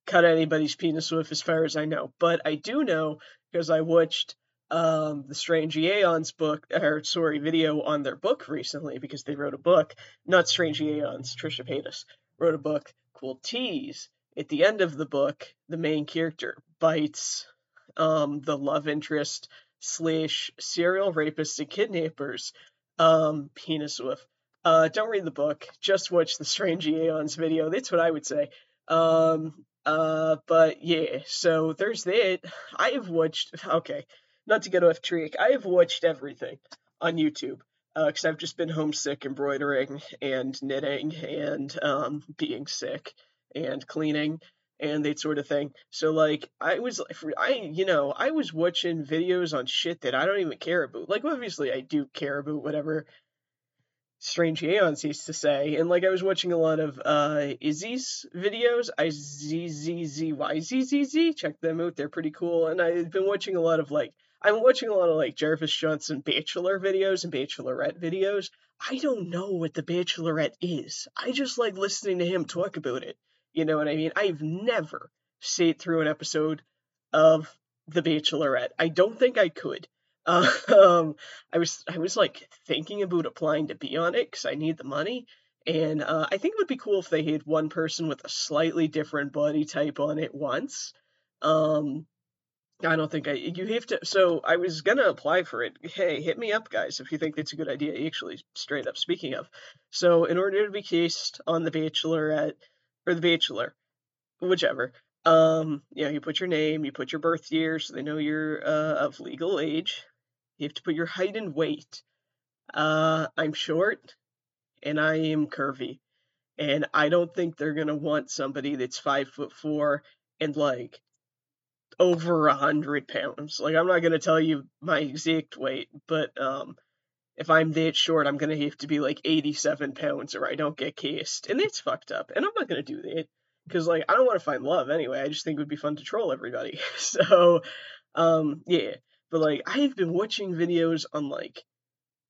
cut anybody's penis with, as far as I know. But I do know because I watched um, the Strange Aeons book, or sorry, video on their book recently because they wrote a book, not Strange Aeons, Trisha Paytas wrote a book called Tease. At the end of the book, the main character bites um, the love interest slash serial rapist and kidnappers um, penis with. Uh, don't read the book, just watch the Strange Aeons video. That's what I would say. Um, uh, but yeah, so there's that. I have watched, okay, not to get off track, I have watched everything on YouTube because uh, I've just been homesick, embroidering and knitting and um, being sick and cleaning and that sort of thing. So like I was I you know I was watching videos on shit that I don't even care about. Like obviously I do care about whatever Strange Aeons used to say. And like I was watching a lot of uh Izzy's videos, I Z Z Z Y Z Z Z. Check them out, they're pretty cool. And I've been watching a lot of like I'm watching a lot of like Jarvis Johnson Bachelor videos and Bachelorette videos. I don't know what the Bachelorette is. I just like listening to him talk about it. You know what I mean? I've never sat through an episode of The Bachelorette. I don't think I could. um, I was I was like thinking about applying to be on it because I need the money, and uh, I think it would be cool if they had one person with a slightly different body type on it once. Um, I don't think I you have to. So I was gonna apply for it. Hey, hit me up, guys, if you think that's a good idea. Actually, straight up. Speaking of, so in order to be cased on the Bachelorette or the Bachelor, whichever, um, you know, you put your name, you put your birth year, so they know you're uh, of legal age. You have to put your height and weight. Uh, I'm short and I am curvy. And I don't think they're gonna want somebody that's five foot four and like over a hundred pounds. Like I'm not gonna tell you my exact weight, but um if I'm that short, I'm gonna have to be like 87 pounds or I don't get cased. And that's fucked up. And I'm not gonna do that. Because like I don't want to find love anyway. I just think it would be fun to troll everybody. so um yeah but like I've been watching videos on like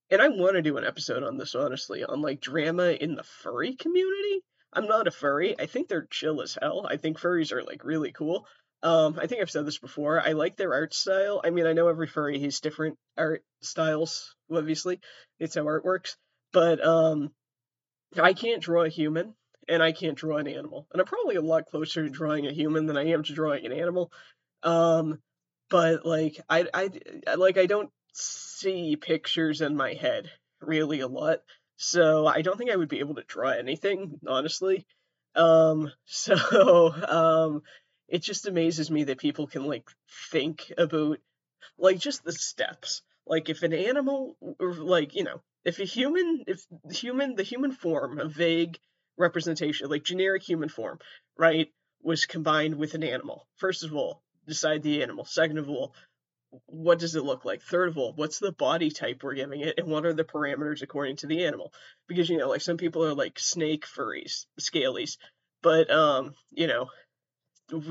and I want to do an episode on this honestly on like drama in the furry community. I'm not a furry. I think they're chill as hell. I think furries are like really cool. Um, I think I've said this before. I like their art style. I mean, I know every furry has different art styles. Obviously, it's how art works. But um, I can't draw a human, and I can't draw an animal, and I'm probably a lot closer to drawing a human than I am to drawing an animal. Um, but like I, I like I don't see pictures in my head really a lot, so I don't think I would be able to draw anything honestly. Um, so um, it just amazes me that people can like think about like just the steps. Like if an animal, or like you know, if a human, if human, the human form, a vague representation, like generic human form, right, was combined with an animal. First of all, decide the animal. Second of all, what does it look like? Third of all, what's the body type we're giving it, and what are the parameters according to the animal? Because you know, like some people are like snake furries, scalies, but um, you know,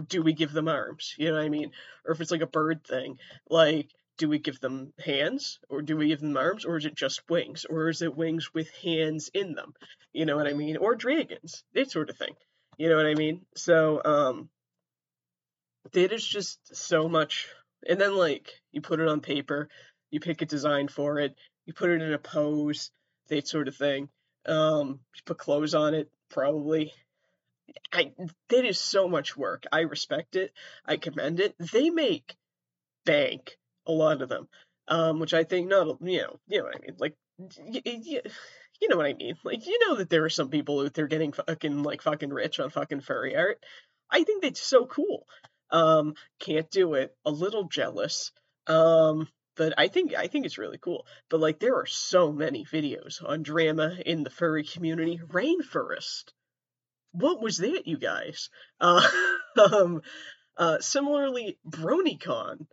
do we give them arms? You know what I mean? Or if it's like a bird thing, like do we give them hands or do we give them arms or is it just wings or is it wings with hands in them? You know what I mean? Or dragons, that sort of thing. You know what I mean? So um, is just so much and then like you put it on paper, you pick a design for it, you put it in a pose, that sort of thing. Um, you put clothes on it, probably. I that is so much work. I respect it. I commend it. They make bank a lot of them, um, which I think not you know you know what I mean like you know what I mean like you know that there are some people out there getting fucking like fucking rich on fucking furry art. I think that's so cool. Um, can't do it. A little jealous. Um, but I think I think it's really cool. But like there are so many videos on drama in the furry community. Rainfurrest. What was that, you guys? Uh, um, uh, similarly, BronyCon.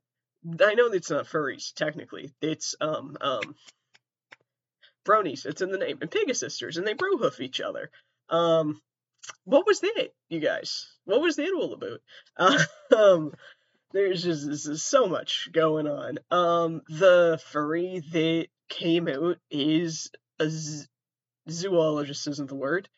I know it's not furries technically. It's um um bronies. It's in the name, and Pegasisters, and they bro hoof each other. Um, what was that, you guys? What was that all about? um, there's just, so much going on. Um, the furry that came out is a z- zoologist, isn't the word.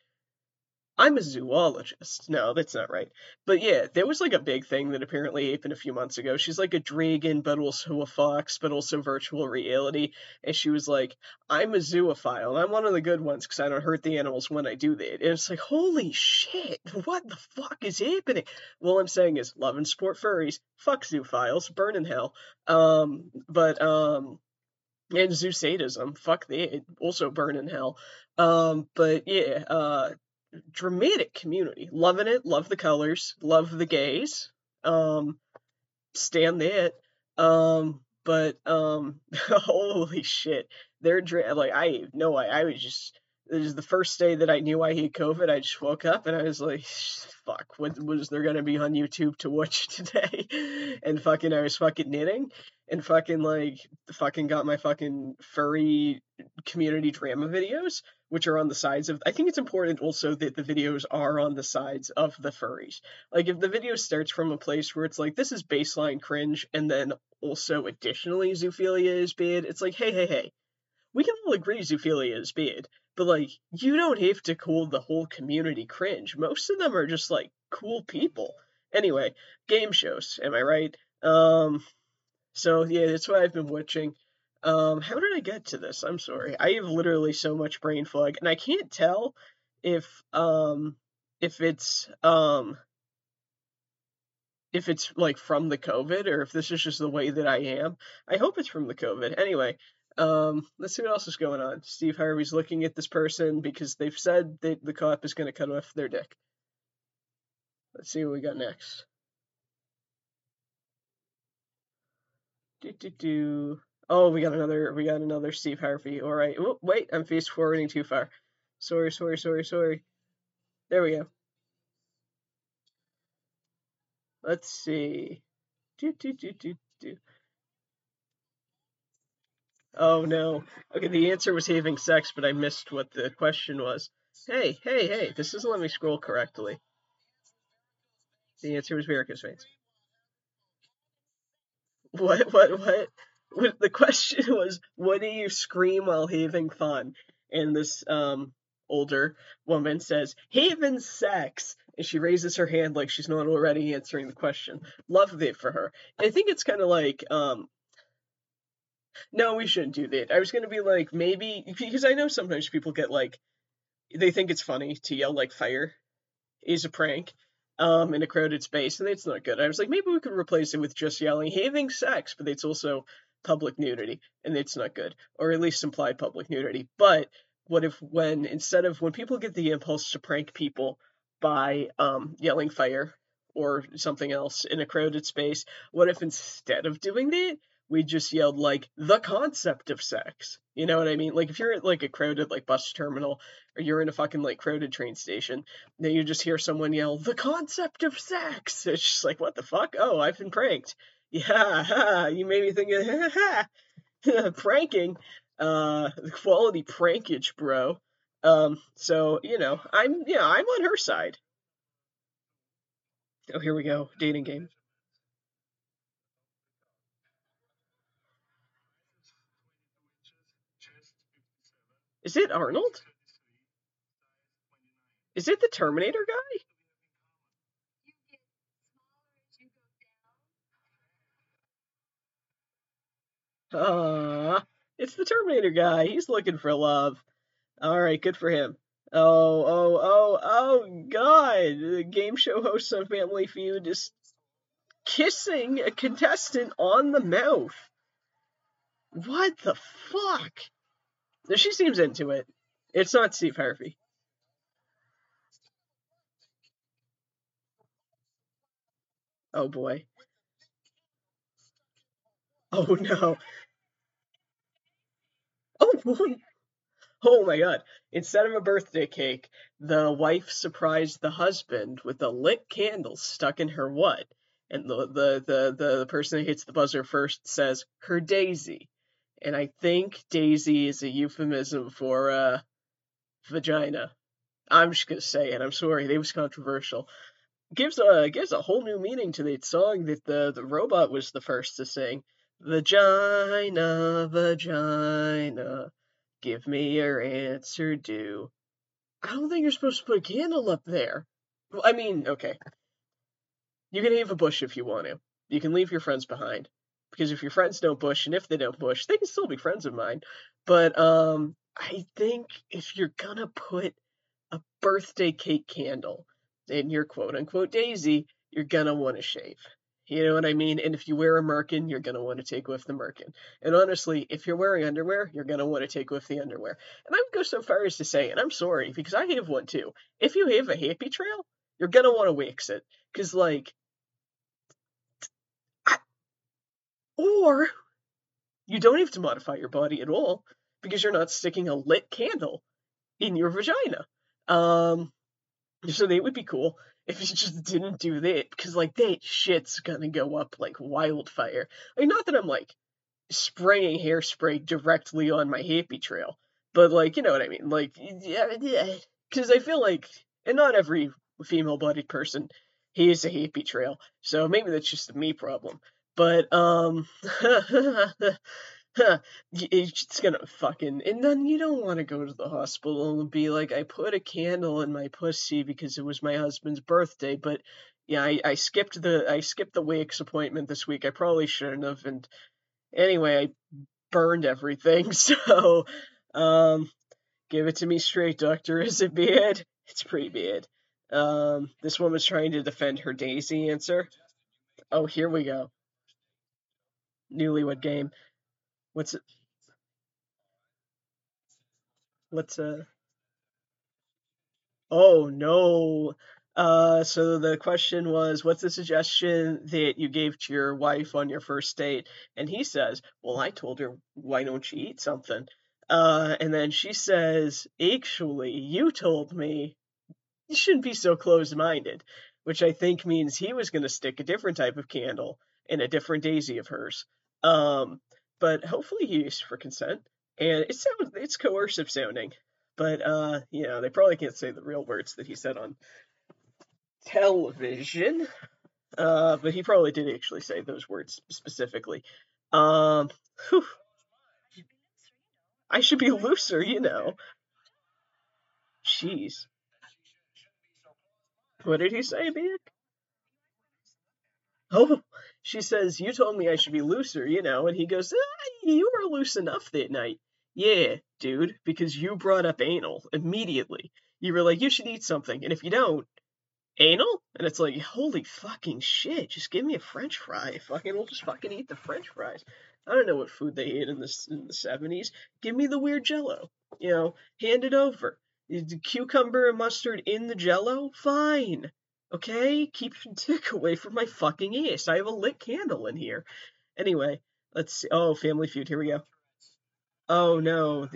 I'm a zoologist. No, that's not right. But yeah, there was like a big thing that apparently happened a few months ago. She's like a dragon, but also a fox, but also virtual reality. And she was like, I'm a zoophile, and I'm one of the good ones because I don't hurt the animals when I do that. And it's like, holy shit, what the fuck is happening? Well, I'm saying is love and support furries. Fuck zoophiles, burn in hell. Um, but um, and zoo sadism, fuck that, also burn in hell. Um, but yeah, uh dramatic community. Loving it, love the colors, love the gays. Um stand that. Um but um holy shit. They're like I no I I was just it was the first day that I knew I had COVID. I just woke up and I was like, fuck, what was there gonna be on YouTube to watch today? and fucking I was fucking knitting and fucking like fucking got my fucking furry community drama videos which are on the sides of I think it's important also that the videos are on the sides of the furries. Like if the video starts from a place where it's like this is baseline cringe and then also additionally zoophilia is bad, it's like hey hey hey. We can all agree zoophilia is bad, but like you don't have to call the whole community cringe. Most of them are just like cool people. Anyway, game shows, am I right? Um so yeah, that's what I've been watching. Um, how did I get to this? I'm sorry. I have literally so much brain fog, and I can't tell if um if it's um if it's like from the COVID or if this is just the way that I am. I hope it's from the COVID. Anyway, um, let's see what else is going on. Steve Harvey's looking at this person because they've said that the cop is going to cut off their dick. Let's see what we got next. Do do do. Oh, we got another. We got another Steve Harvey. All right. Oh, wait, I'm fast forwarding too far. Sorry, sorry, sorry, sorry. There we go. Let's see. Do do do do do. Oh no. Okay, the answer was having sex, but I missed what the question was. Hey, hey, hey! This doesn't let me scroll correctly. The answer was varicose veins. What? What? What? the question was, what do you scream while having fun? And this um, older woman says, having sex. And she raises her hand like she's not already answering the question. Love it for her. I think it's kind of like, um, no, we shouldn't do that. I was going to be like, maybe, because I know sometimes people get like, they think it's funny to yell like fire is a prank um, in a crowded space, and it's not good. I was like, maybe we could replace it with just yelling having sex, but it's also public nudity, and it's not good, or at least implied public nudity. But what if when instead of when people get the impulse to prank people by um, yelling fire or something else in a crowded space, what if instead of doing that, we just yelled like the concept of sex? You know what I mean? Like if you're at like a crowded like bus terminal or you're in a fucking like crowded train station, then you just hear someone yell the concept of sex. It's just like what the fuck? Oh, I've been pranked Yeah, you made me think of pranking. Uh, quality prankage, bro. Um, so you know, I'm yeah, I'm on her side. Oh, here we go, dating game. Is it Arnold? Is it the Terminator guy? Uh, it's the Terminator guy. He's looking for love. All right, good for him. Oh, oh, oh, oh, God. The game show host on Family Feud is kissing a contestant on the mouth. What the fuck? She seems into it. It's not Steve Harvey. Oh boy. Oh no. Oh, oh my god. Instead of a birthday cake, the wife surprised the husband with a lit candle stuck in her what? And the the the, the, the person that hits the buzzer first says her daisy. And I think daisy is a euphemism for uh vagina. I'm just gonna say it. I'm sorry, it was controversial. Gives a gives a whole new meaning to the song that the the robot was the first to sing. Vagina, vagina, give me your answer due. I don't think you're supposed to put a candle up there. I mean, okay. You can have a bush if you want to. You can leave your friends behind. Because if your friends don't bush, and if they don't bush, they can still be friends of mine. But um, I think if you're gonna put a birthday cake candle in your quote unquote daisy, you're gonna want to shave. You know what I mean? And if you wear a merkin, you're gonna want to take with the merkin. And honestly, if you're wearing underwear, you're gonna want to take with the underwear. And I would go so far as to say, and I'm sorry because I have one too. If you have a happy trail, you're gonna want to wax it, cause like, I, or you don't have to modify your body at all because you're not sticking a lit candle in your vagina. Um, so that would be cool if you just didn't do that because like that shit's gonna go up like wildfire. Like not that I'm like spraying hairspray directly on my happy trail, but like you know what I mean. Like yeah, yeah. Because I feel like, and not every female-bodied person has a happy trail, so maybe that's just a me problem. But um. it's gonna fucking and then you don't want to go to the hospital and be like i put a candle in my pussy because it was my husband's birthday but yeah i, I skipped the i skipped the wakes appointment this week. I probably shouldn't have and anyway i burned everything so um give it to me straight doctor. Is it bad? It's pretty bad. Um this woman's trying to defend her daisy answer. Oh here we go. Newlywed game What's it? What's uh? Oh no. Uh, so the question was, what's the suggestion that you gave to your wife on your first date? And he says, well, I told her, why don't you eat something? Uh, and then she says, actually, you told me you shouldn't be so closed-minded, which I think means he was going to stick a different type of candle in a different daisy of hers. Um, but hopefully he used for consent. And it sounds it's coercive sounding, but uh, you know they probably can't say the real words that he said on television. Uh, but he probably did actually say those words specifically. Um, whew. I should be looser, you know. Jeez. What did he say, Biak? Oh, she says, You told me I should be looser, you know. And he goes, ah, You were loose enough that night. Yeah, dude, because you brought up anal immediately. You were like, You should eat something. And if you don't, anal? And it's like, Holy fucking shit, just give me a french fry. Fucking, we'll just fucking eat the french fries. I don't know what food they ate in the, in the 70s. Give me the weird jello. You know, hand it over. Cucumber and mustard in the jello? Fine. Okay, keep your dick away from my fucking ass. I have a lit candle in here. Anyway, let's see. Oh, Family Feud. Here we go. Oh no,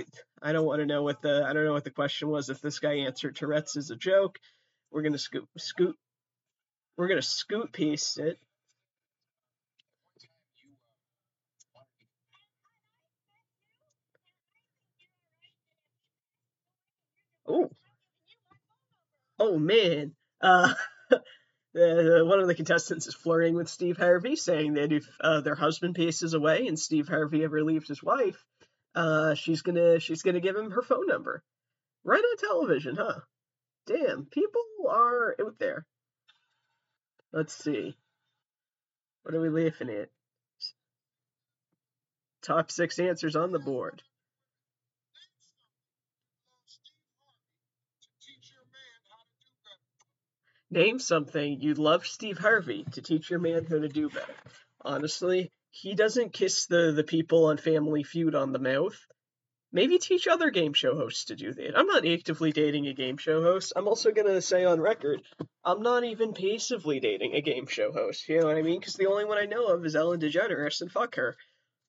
I don't want to know what the I don't know what the question was. If this guy answered Tourette's is a joke, we're gonna scoot scoot. We're gonna scoot piece it. Oh. Oh man. Uh uh, one of the contestants is flirting with Steve Harvey, saying that if uh, their husband passes away and Steve Harvey ever leaves his wife, uh, she's gonna she's gonna give him her phone number. Right on television, huh? Damn, people are out there. Let's see. What are we laughing at? Top six answers on the board. Name something you'd love Steve Harvey to teach your man how to do better. Honestly, he doesn't kiss the, the people on Family Feud on the mouth. Maybe teach other game show hosts to do that. I'm not actively dating a game show host. I'm also going to say on record, I'm not even passively dating a game show host. You know what I mean? Because the only one I know of is Ellen DeGeneres, and fuck her.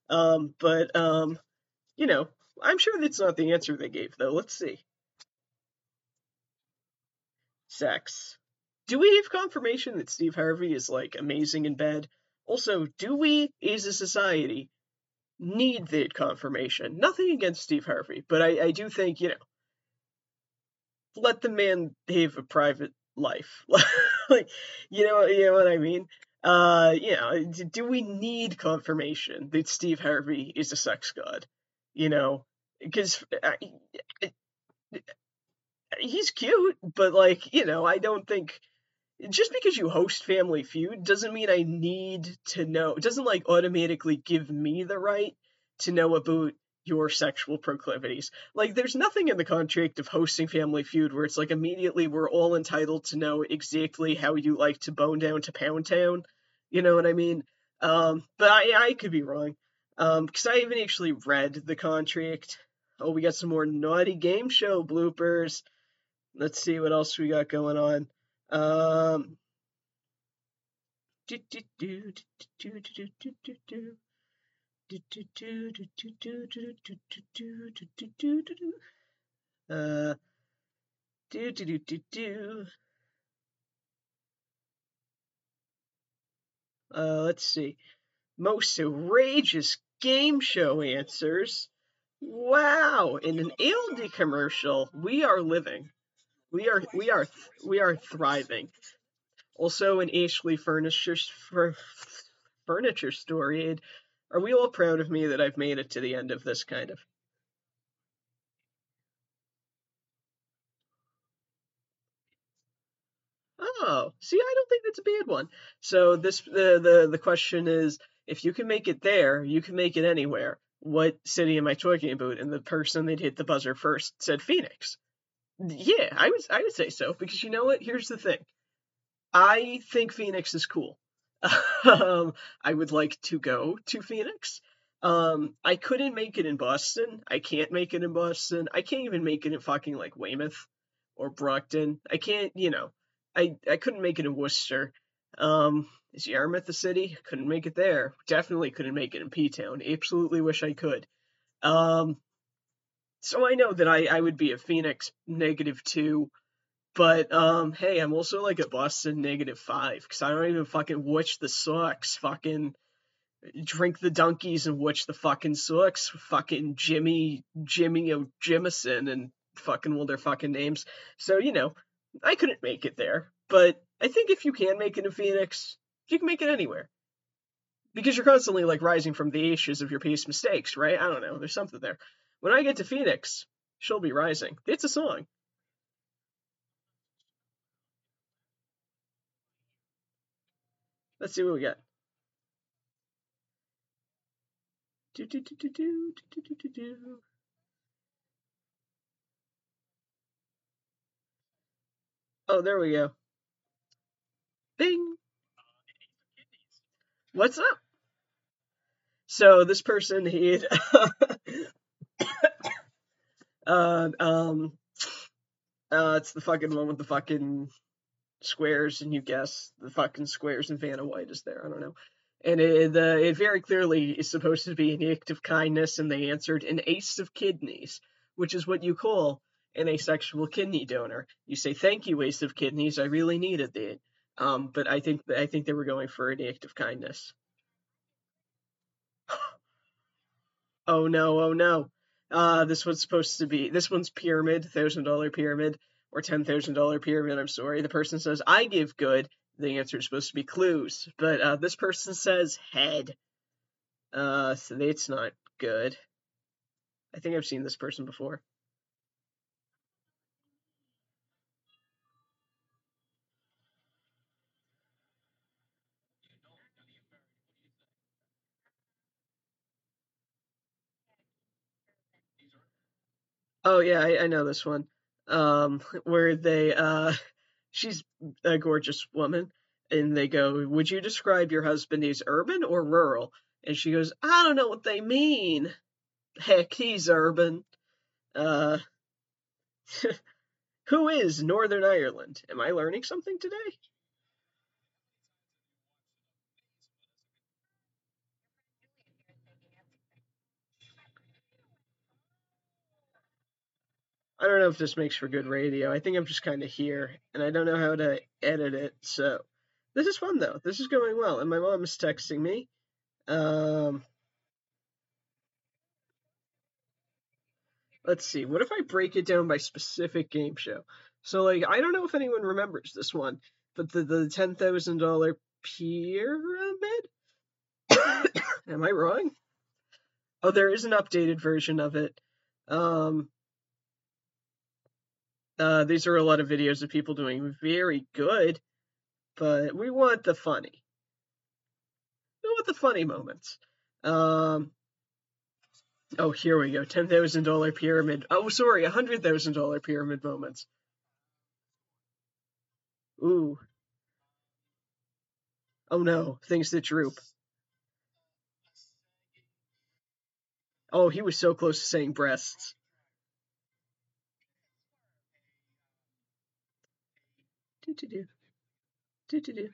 Um, but, um, you know, I'm sure that's not the answer they gave, though. Let's see. Sex. Do we have confirmation that Steve Harvey is, like, amazing in bed? Also, do we, as a society, need that confirmation? Nothing against Steve Harvey, but I, I do think, you know, let the man have a private life. like, you know, you know what I mean? Uh, you know, do we need confirmation that Steve Harvey is a sex god? You know, because uh, he's cute, but like, you know, I don't think just because you host Family Feud doesn't mean I need to know. It doesn't like automatically give me the right to know about your sexual proclivities. Like, there's nothing in the contract of hosting Family Feud where it's like immediately we're all entitled to know exactly how you like to bone down to Pound Town. You know what I mean? Um, but I, I could be wrong. Um, because I haven't actually read the contract. Oh, we got some more naughty game show bloopers. Let's see what else we got going on. Um, uh, do do do do do. Let's see. Most outrageous game show answers. Wow, in an Aldi commercial, we are living. We are we are we are thriving. Also, an Ashley furniture furniture story are we all proud of me that I've made it to the end of this kind of? Oh, see, I don't think that's a bad one. So this the the the question is, if you can make it there, you can make it anywhere. What city am I talking about? And the person that hit the buzzer first said Phoenix. Yeah, I would I would say so because you know what? Here's the thing. I think Phoenix is cool. um, I would like to go to Phoenix. Um, I couldn't make it in Boston. I can't make it in Boston. I can't even make it in fucking like Weymouth or Brockton. I can't, you know, I I couldn't make it in Worcester. Um, is Yarmouth a city? Couldn't make it there. Definitely couldn't make it in P Town. Absolutely wish I could. Um, so I know that I I would be a Phoenix negative two but um, hey, I'm also like a Boston negative five because I don't even fucking watch the Sox. Fucking drink the donkeys and watch the fucking Sox. Fucking Jimmy Jimmy O Jimison and fucking all their fucking names. So you know, I couldn't make it there, but I think if you can make it in Phoenix, you can make it anywhere. Because you're constantly like rising from the ashes of your past mistakes, right? I don't know. There's something there. When I get to Phoenix, she'll be rising. It's a song. Let's see what we got. Do, do, do, do, do, do, do, do, do. Oh, there we go. Bing. What's up? So this person had uh, um uh it's the fucking one with the fucking squares and you guess the fucking squares and Vanna White is there. I don't know. And it, the, it very clearly is supposed to be an act of kindness, and they answered an ace of kidneys, which is what you call an asexual kidney donor. You say, "Thank you, ace of kidneys. I really needed that." Um, but I think I think they were going for an act of kindness. oh no! Oh no! Uh, this one's supposed to be this one's pyramid, thousand dollar pyramid. or $10,000 pyramid, I'm sorry. The person says, I give good. The answer is supposed to be clues. But uh, this person says head. Uh, so it's not good. I think I've seen this person before. Oh yeah, I, I know this one. Um, where they uh, she's a gorgeous woman, and they go, "Would you describe your husband as urban or rural?" And she goes, "I don't know what they mean. Heck, he's urban." Uh, who is Northern Ireland? Am I learning something today? I don't know if this makes for good radio. I think I'm just kind of here, and I don't know how to edit it. So this is fun though. This is going well, and my mom is texting me. Um, let's see. What if I break it down by specific game show? So like, I don't know if anyone remembers this one, but the the ten thousand dollar pyramid. Am I wrong? Oh, there is an updated version of it. Um, uh, these are a lot of videos of people doing very good, but we want the funny. We want the funny moments. Um, oh, here we go. Ten thousand dollar pyramid. Oh, sorry, a hundred thousand dollar pyramid moments. Ooh. Oh no, things that droop. Oh, he was so close to saying breasts. Do do do. Do do do.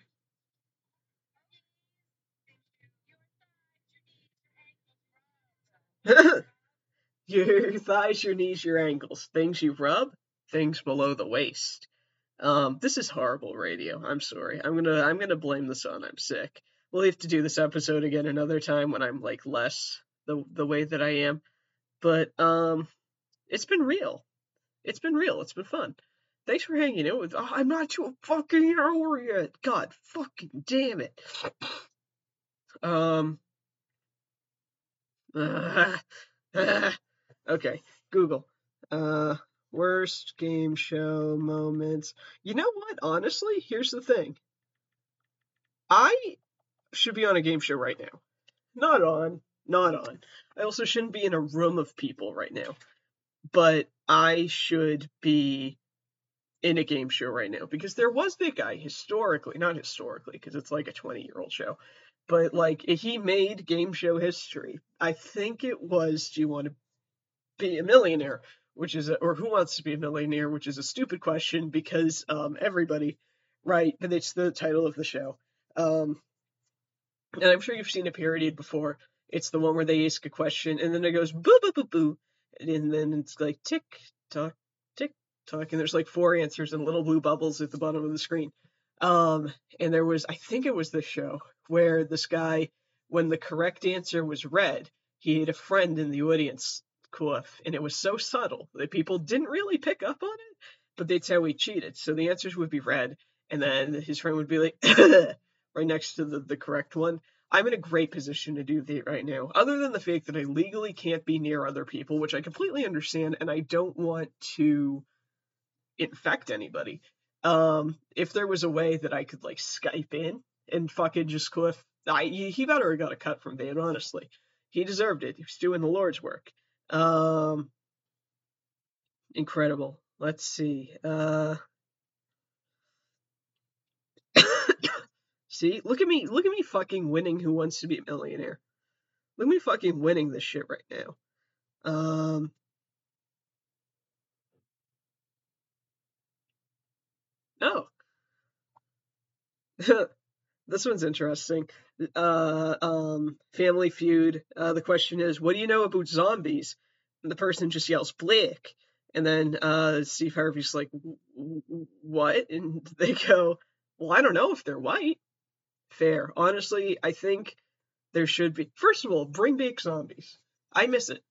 your thighs, your knees, your ankles. Things you rub, things below the waist. Um, this is horrible radio. I'm sorry. I'm gonna I'm gonna blame this on I'm sick. We'll have to do this episode again another time when I'm like less the the way that I am. But um it's been real. It's been real. It's been fun. Thanks for hanging out with. Oh, I'm not a fucking hour yet. God fucking damn it. Um. Uh, okay, Google. Uh, worst game show moments. You know what? Honestly, here's the thing. I should be on a game show right now. Not on. Not on. I also shouldn't be in a room of people right now. But I should be in a game show right now because there was that guy historically, not historically because it's like a 20 year old show, but like he made game show history. I think it was Do you want to be a millionaire? Which is, a, or who wants to be a millionaire? Which is a stupid question because um, everybody, right? But it's the title of the show. Um, and I'm sure you've seen it parodied before. It's the one where they ask a question and then it goes boo boo boo boo, and then it's like tick tock talking. There's like four answers and little blue bubbles at the bottom of the screen. Um, and there was, I think it was this show where this guy, when the correct answer was red, he had a friend in the audience, Cliff, and it was so subtle that people didn't really pick up on it, but that's how he cheated. So the answers would be red, and then his friend would be like, right next to the, the correct one. I'm in a great position to do that right now, other than the fact that I legally can't be near other people, which I completely understand, and I don't want to infect anybody. Um, if there was a way that I could like Skype in and fucking just Cliff, I he better have got a cut from that. Honestly, he deserved it. He was doing the Lord's work. Um, incredible. Let's see. Uh, see, look at me, look at me fucking winning. Who wants to be a millionaire? Look at me fucking winning this shit right now. Um, Oh. this one's interesting. Uh, um, Family Feud. Uh, the question is, what do you know about zombies? And the person just yells, "Blake," and then uh, Steve Harvey's like, "What?" And they go, "Well, I don't know if they're white." Fair. Honestly, I think there should be. First of all, bring back zombies. I miss it.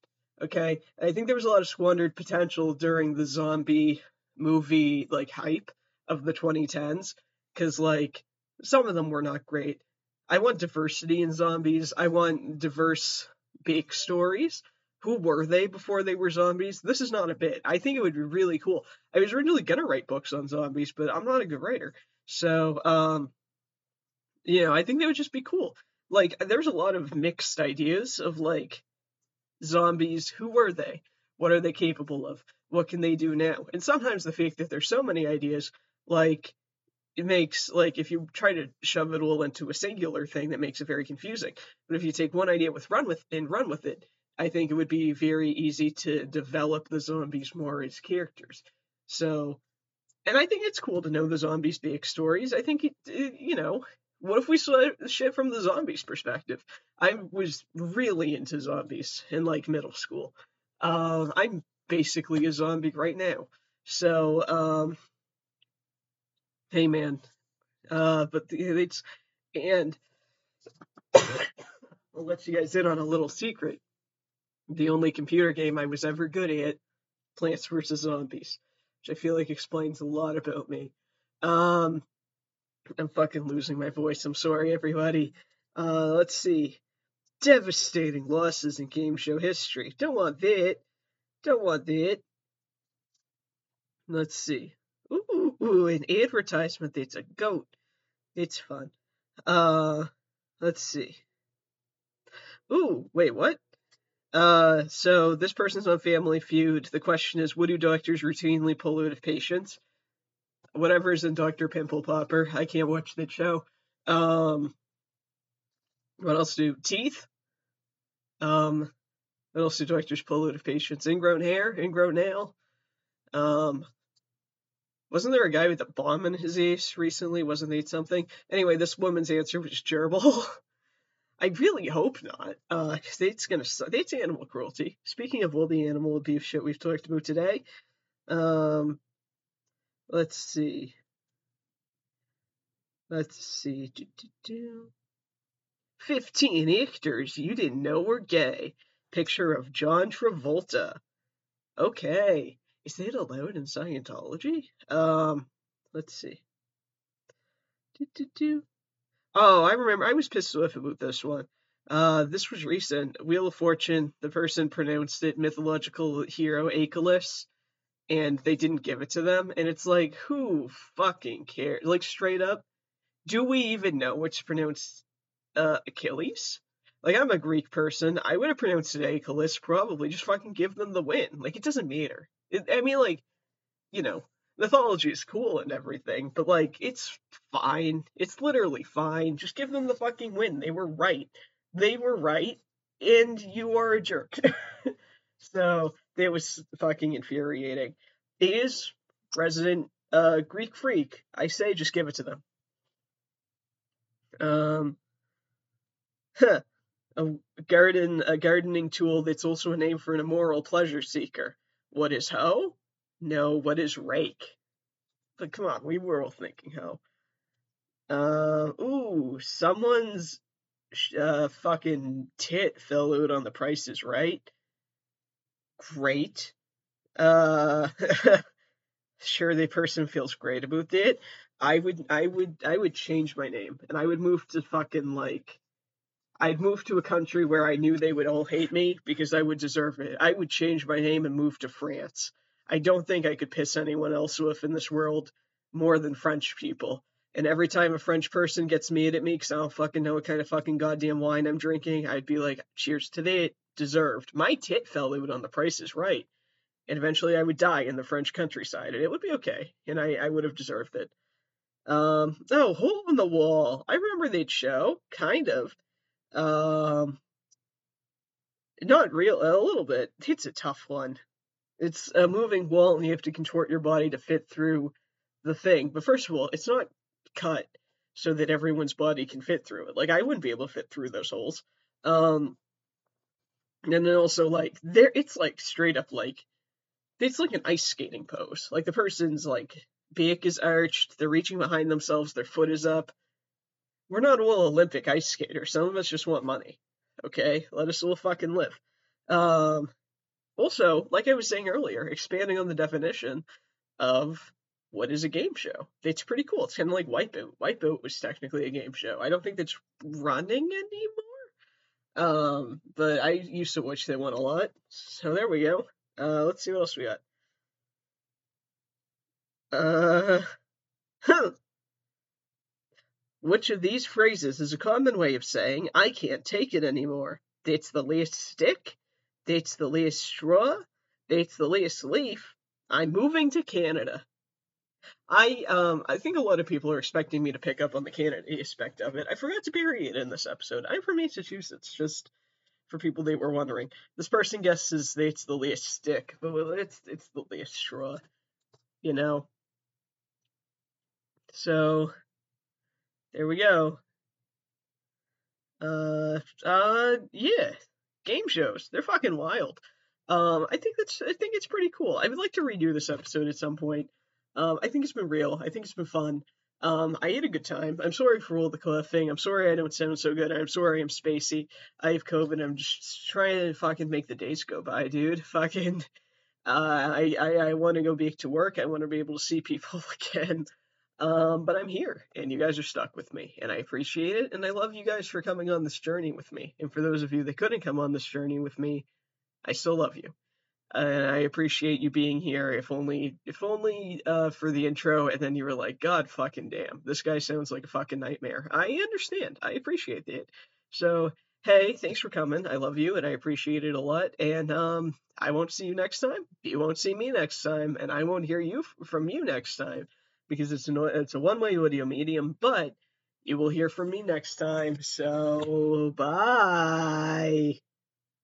Okay, I think there was a lot of squandered potential during the zombie movie like hype of the 2010s because like some of them were not great. I want diversity in zombies. I want diverse bake stories. Who were they before they were zombies? This is not a bit. I think it would be really cool. I was originally gonna write books on zombies, but I'm not a good writer. So, um, you know, I think they would just be cool. Like, there's a lot of mixed ideas of like zombies. Who were they? What are they capable of? What can they do now? And sometimes the fact that there's so many ideas, like it makes like if you try to shove it all into a singular thing that makes it very confusing. But if you take one idea with run with and run with it i think it would be very easy to develop the zombies more as characters. So and i think it's cool to know the zombies stories. i think it, it, you know what if we saw shit from the zombies perspective? I was really into zombies in like middle school. Uh, i'm basically a zombie right now. So um hey man. Uh but it's and i'll let you guys in on a little secret. The only computer game i was ever good at plants vs zombies which i feel like explains a lot about me. Um i'm fucking losing my voice. I'm sorry everybody. Uh let's see. Devastating losses in game show history. Don't want that. Don't want that. Let's see. Ooh, ooh, an advertisement that's a goat. It's fun. Uh, let's see. Ooh, wait, what? Uh, so this person's on Family Feud. The question is, what do doctors routinely pull out of patients? Whatever is in Dr. Pimple Popper. I can't watch that show. Um, what else do teeth? Um, what else do doctors pull out of patients? Ingrown hair, ingrown nail. Um, wasn't there a guy with a bomb in his ace recently? Wasn't he something? Anyway, this woman's answer was gerbil. I really hope not. Uh, it's gonna it's animal cruelty. Speaking of all the animal abuse shit we've talked about today, um, let's see. Let's see. Do, do, do. 15 actors you didn't know were gay. Picture of John Travolta. Okay. Is that allowed in Scientology? Um, let's see. Oh, I remember. I was pissed off about this one. Uh, this was recent. Wheel of Fortune. The person pronounced it mythological hero Achilles, and they didn't give it to them. And it's like, who fucking cares? Like straight up, do we even know what's pronounced uh, Achilles? Like I'm a Greek person. I would have pronounced it Achilles probably. Just fucking give them the win. Like it doesn't matter. It, I mean, like, you know, mythology is cool and everything, but like, it's fine. It's literally fine. Just give them the fucking win. They were right. They were right, and you are a jerk. so it was fucking infuriating. It is resident uh, Greek freak. I say, just give it to them. Um, huh. a garden, a gardening tool that's also a name for an immoral pleasure seeker. What is hoe? No, what is rake? But come on, we were all thinking hoe. Uh, ooh, someone's uh, fucking tit fell out on the price is right? Great. Uh, sure, the person feels great about it. I would, I would, I would change my name, and I would move to fucking like I'd move to a country where I knew they would all hate me because I would deserve it. I would change my name and move to France. I don't think I could piss anyone else off in this world more than French people. And every time a French person gets mad at me because I don't fucking know what kind of fucking goddamn wine I'm drinking, I'd be like, cheers to that. Deserved. My tit fell out on the price is right. And eventually I would die in the French countryside, and it would be okay. And I, I would have deserved it. Um, oh, Hole in the Wall. I remember that show, kind of. Um, not real, a little bit. It's a tough one. It's a moving wall, and you have to contort your body to fit through the thing. But first of all, it's not cut so that everyone's body can fit through it. Like I wouldn't be able to fit through those holes. Um, and then also like there, it's like straight up like it's like an ice skating pose. Like the person's like back is arched, they're reaching behind themselves, their foot is up, we're not all Olympic ice skaters. Some of us just want money. Okay, let us all fucking live. Um, also, like I was saying earlier, expanding on the definition, of what is a game show. It's pretty cool. It's kind of like Wipeout. Wipeout was technically a game show. I don't think that's running anymore. Um, but I used to watch that one a lot. So there we go. Uh, let's see what else we got. Uh, Which of these phrases is a common way of saying, I can't take it anymore? That's the last stick. That's the last straw. That's the last leaf. I'm moving to Canada. I um I think a lot of people are expecting me to pick up on the Canada aspect of it. I forgot to bury it in this episode. I'm from Massachusetts, just for people that were wondering. This person guesses that it's the last stick, but it's it's the last straw. You know. So there we go. Uh uh yeah. Game shows. They're fucking wild. Um I think that's I think it's pretty cool. I would like to redo this episode at some point. Um, I think it's been real. I think it's been fun. Um, I had a good time. I'm sorry for all the coughing. I'm sorry I don't sound so good. I'm sorry I'm spacey. I have COVID. I'm just trying to fucking make the days go by, dude. Fucking. Uh, I I, I want to go back to work. I want to be able to see people again. Um, but I'm here, and you guys are stuck with me, and I appreciate it. And I love you guys for coming on this journey with me. And for those of you that couldn't come on this journey with me, I still love you and I appreciate you being here. If only, if only uh, for the intro, and then you were like, "God fucking damn, this guy sounds like a fucking nightmare." I understand. I appreciate it. So, hey, thanks for coming. I love you, and I appreciate it a lot. And um, I won't see you next time. You won't see me next time, and I won't hear you from you next time because it's a it's a one way audio medium. But you will hear from me next time. So, bye.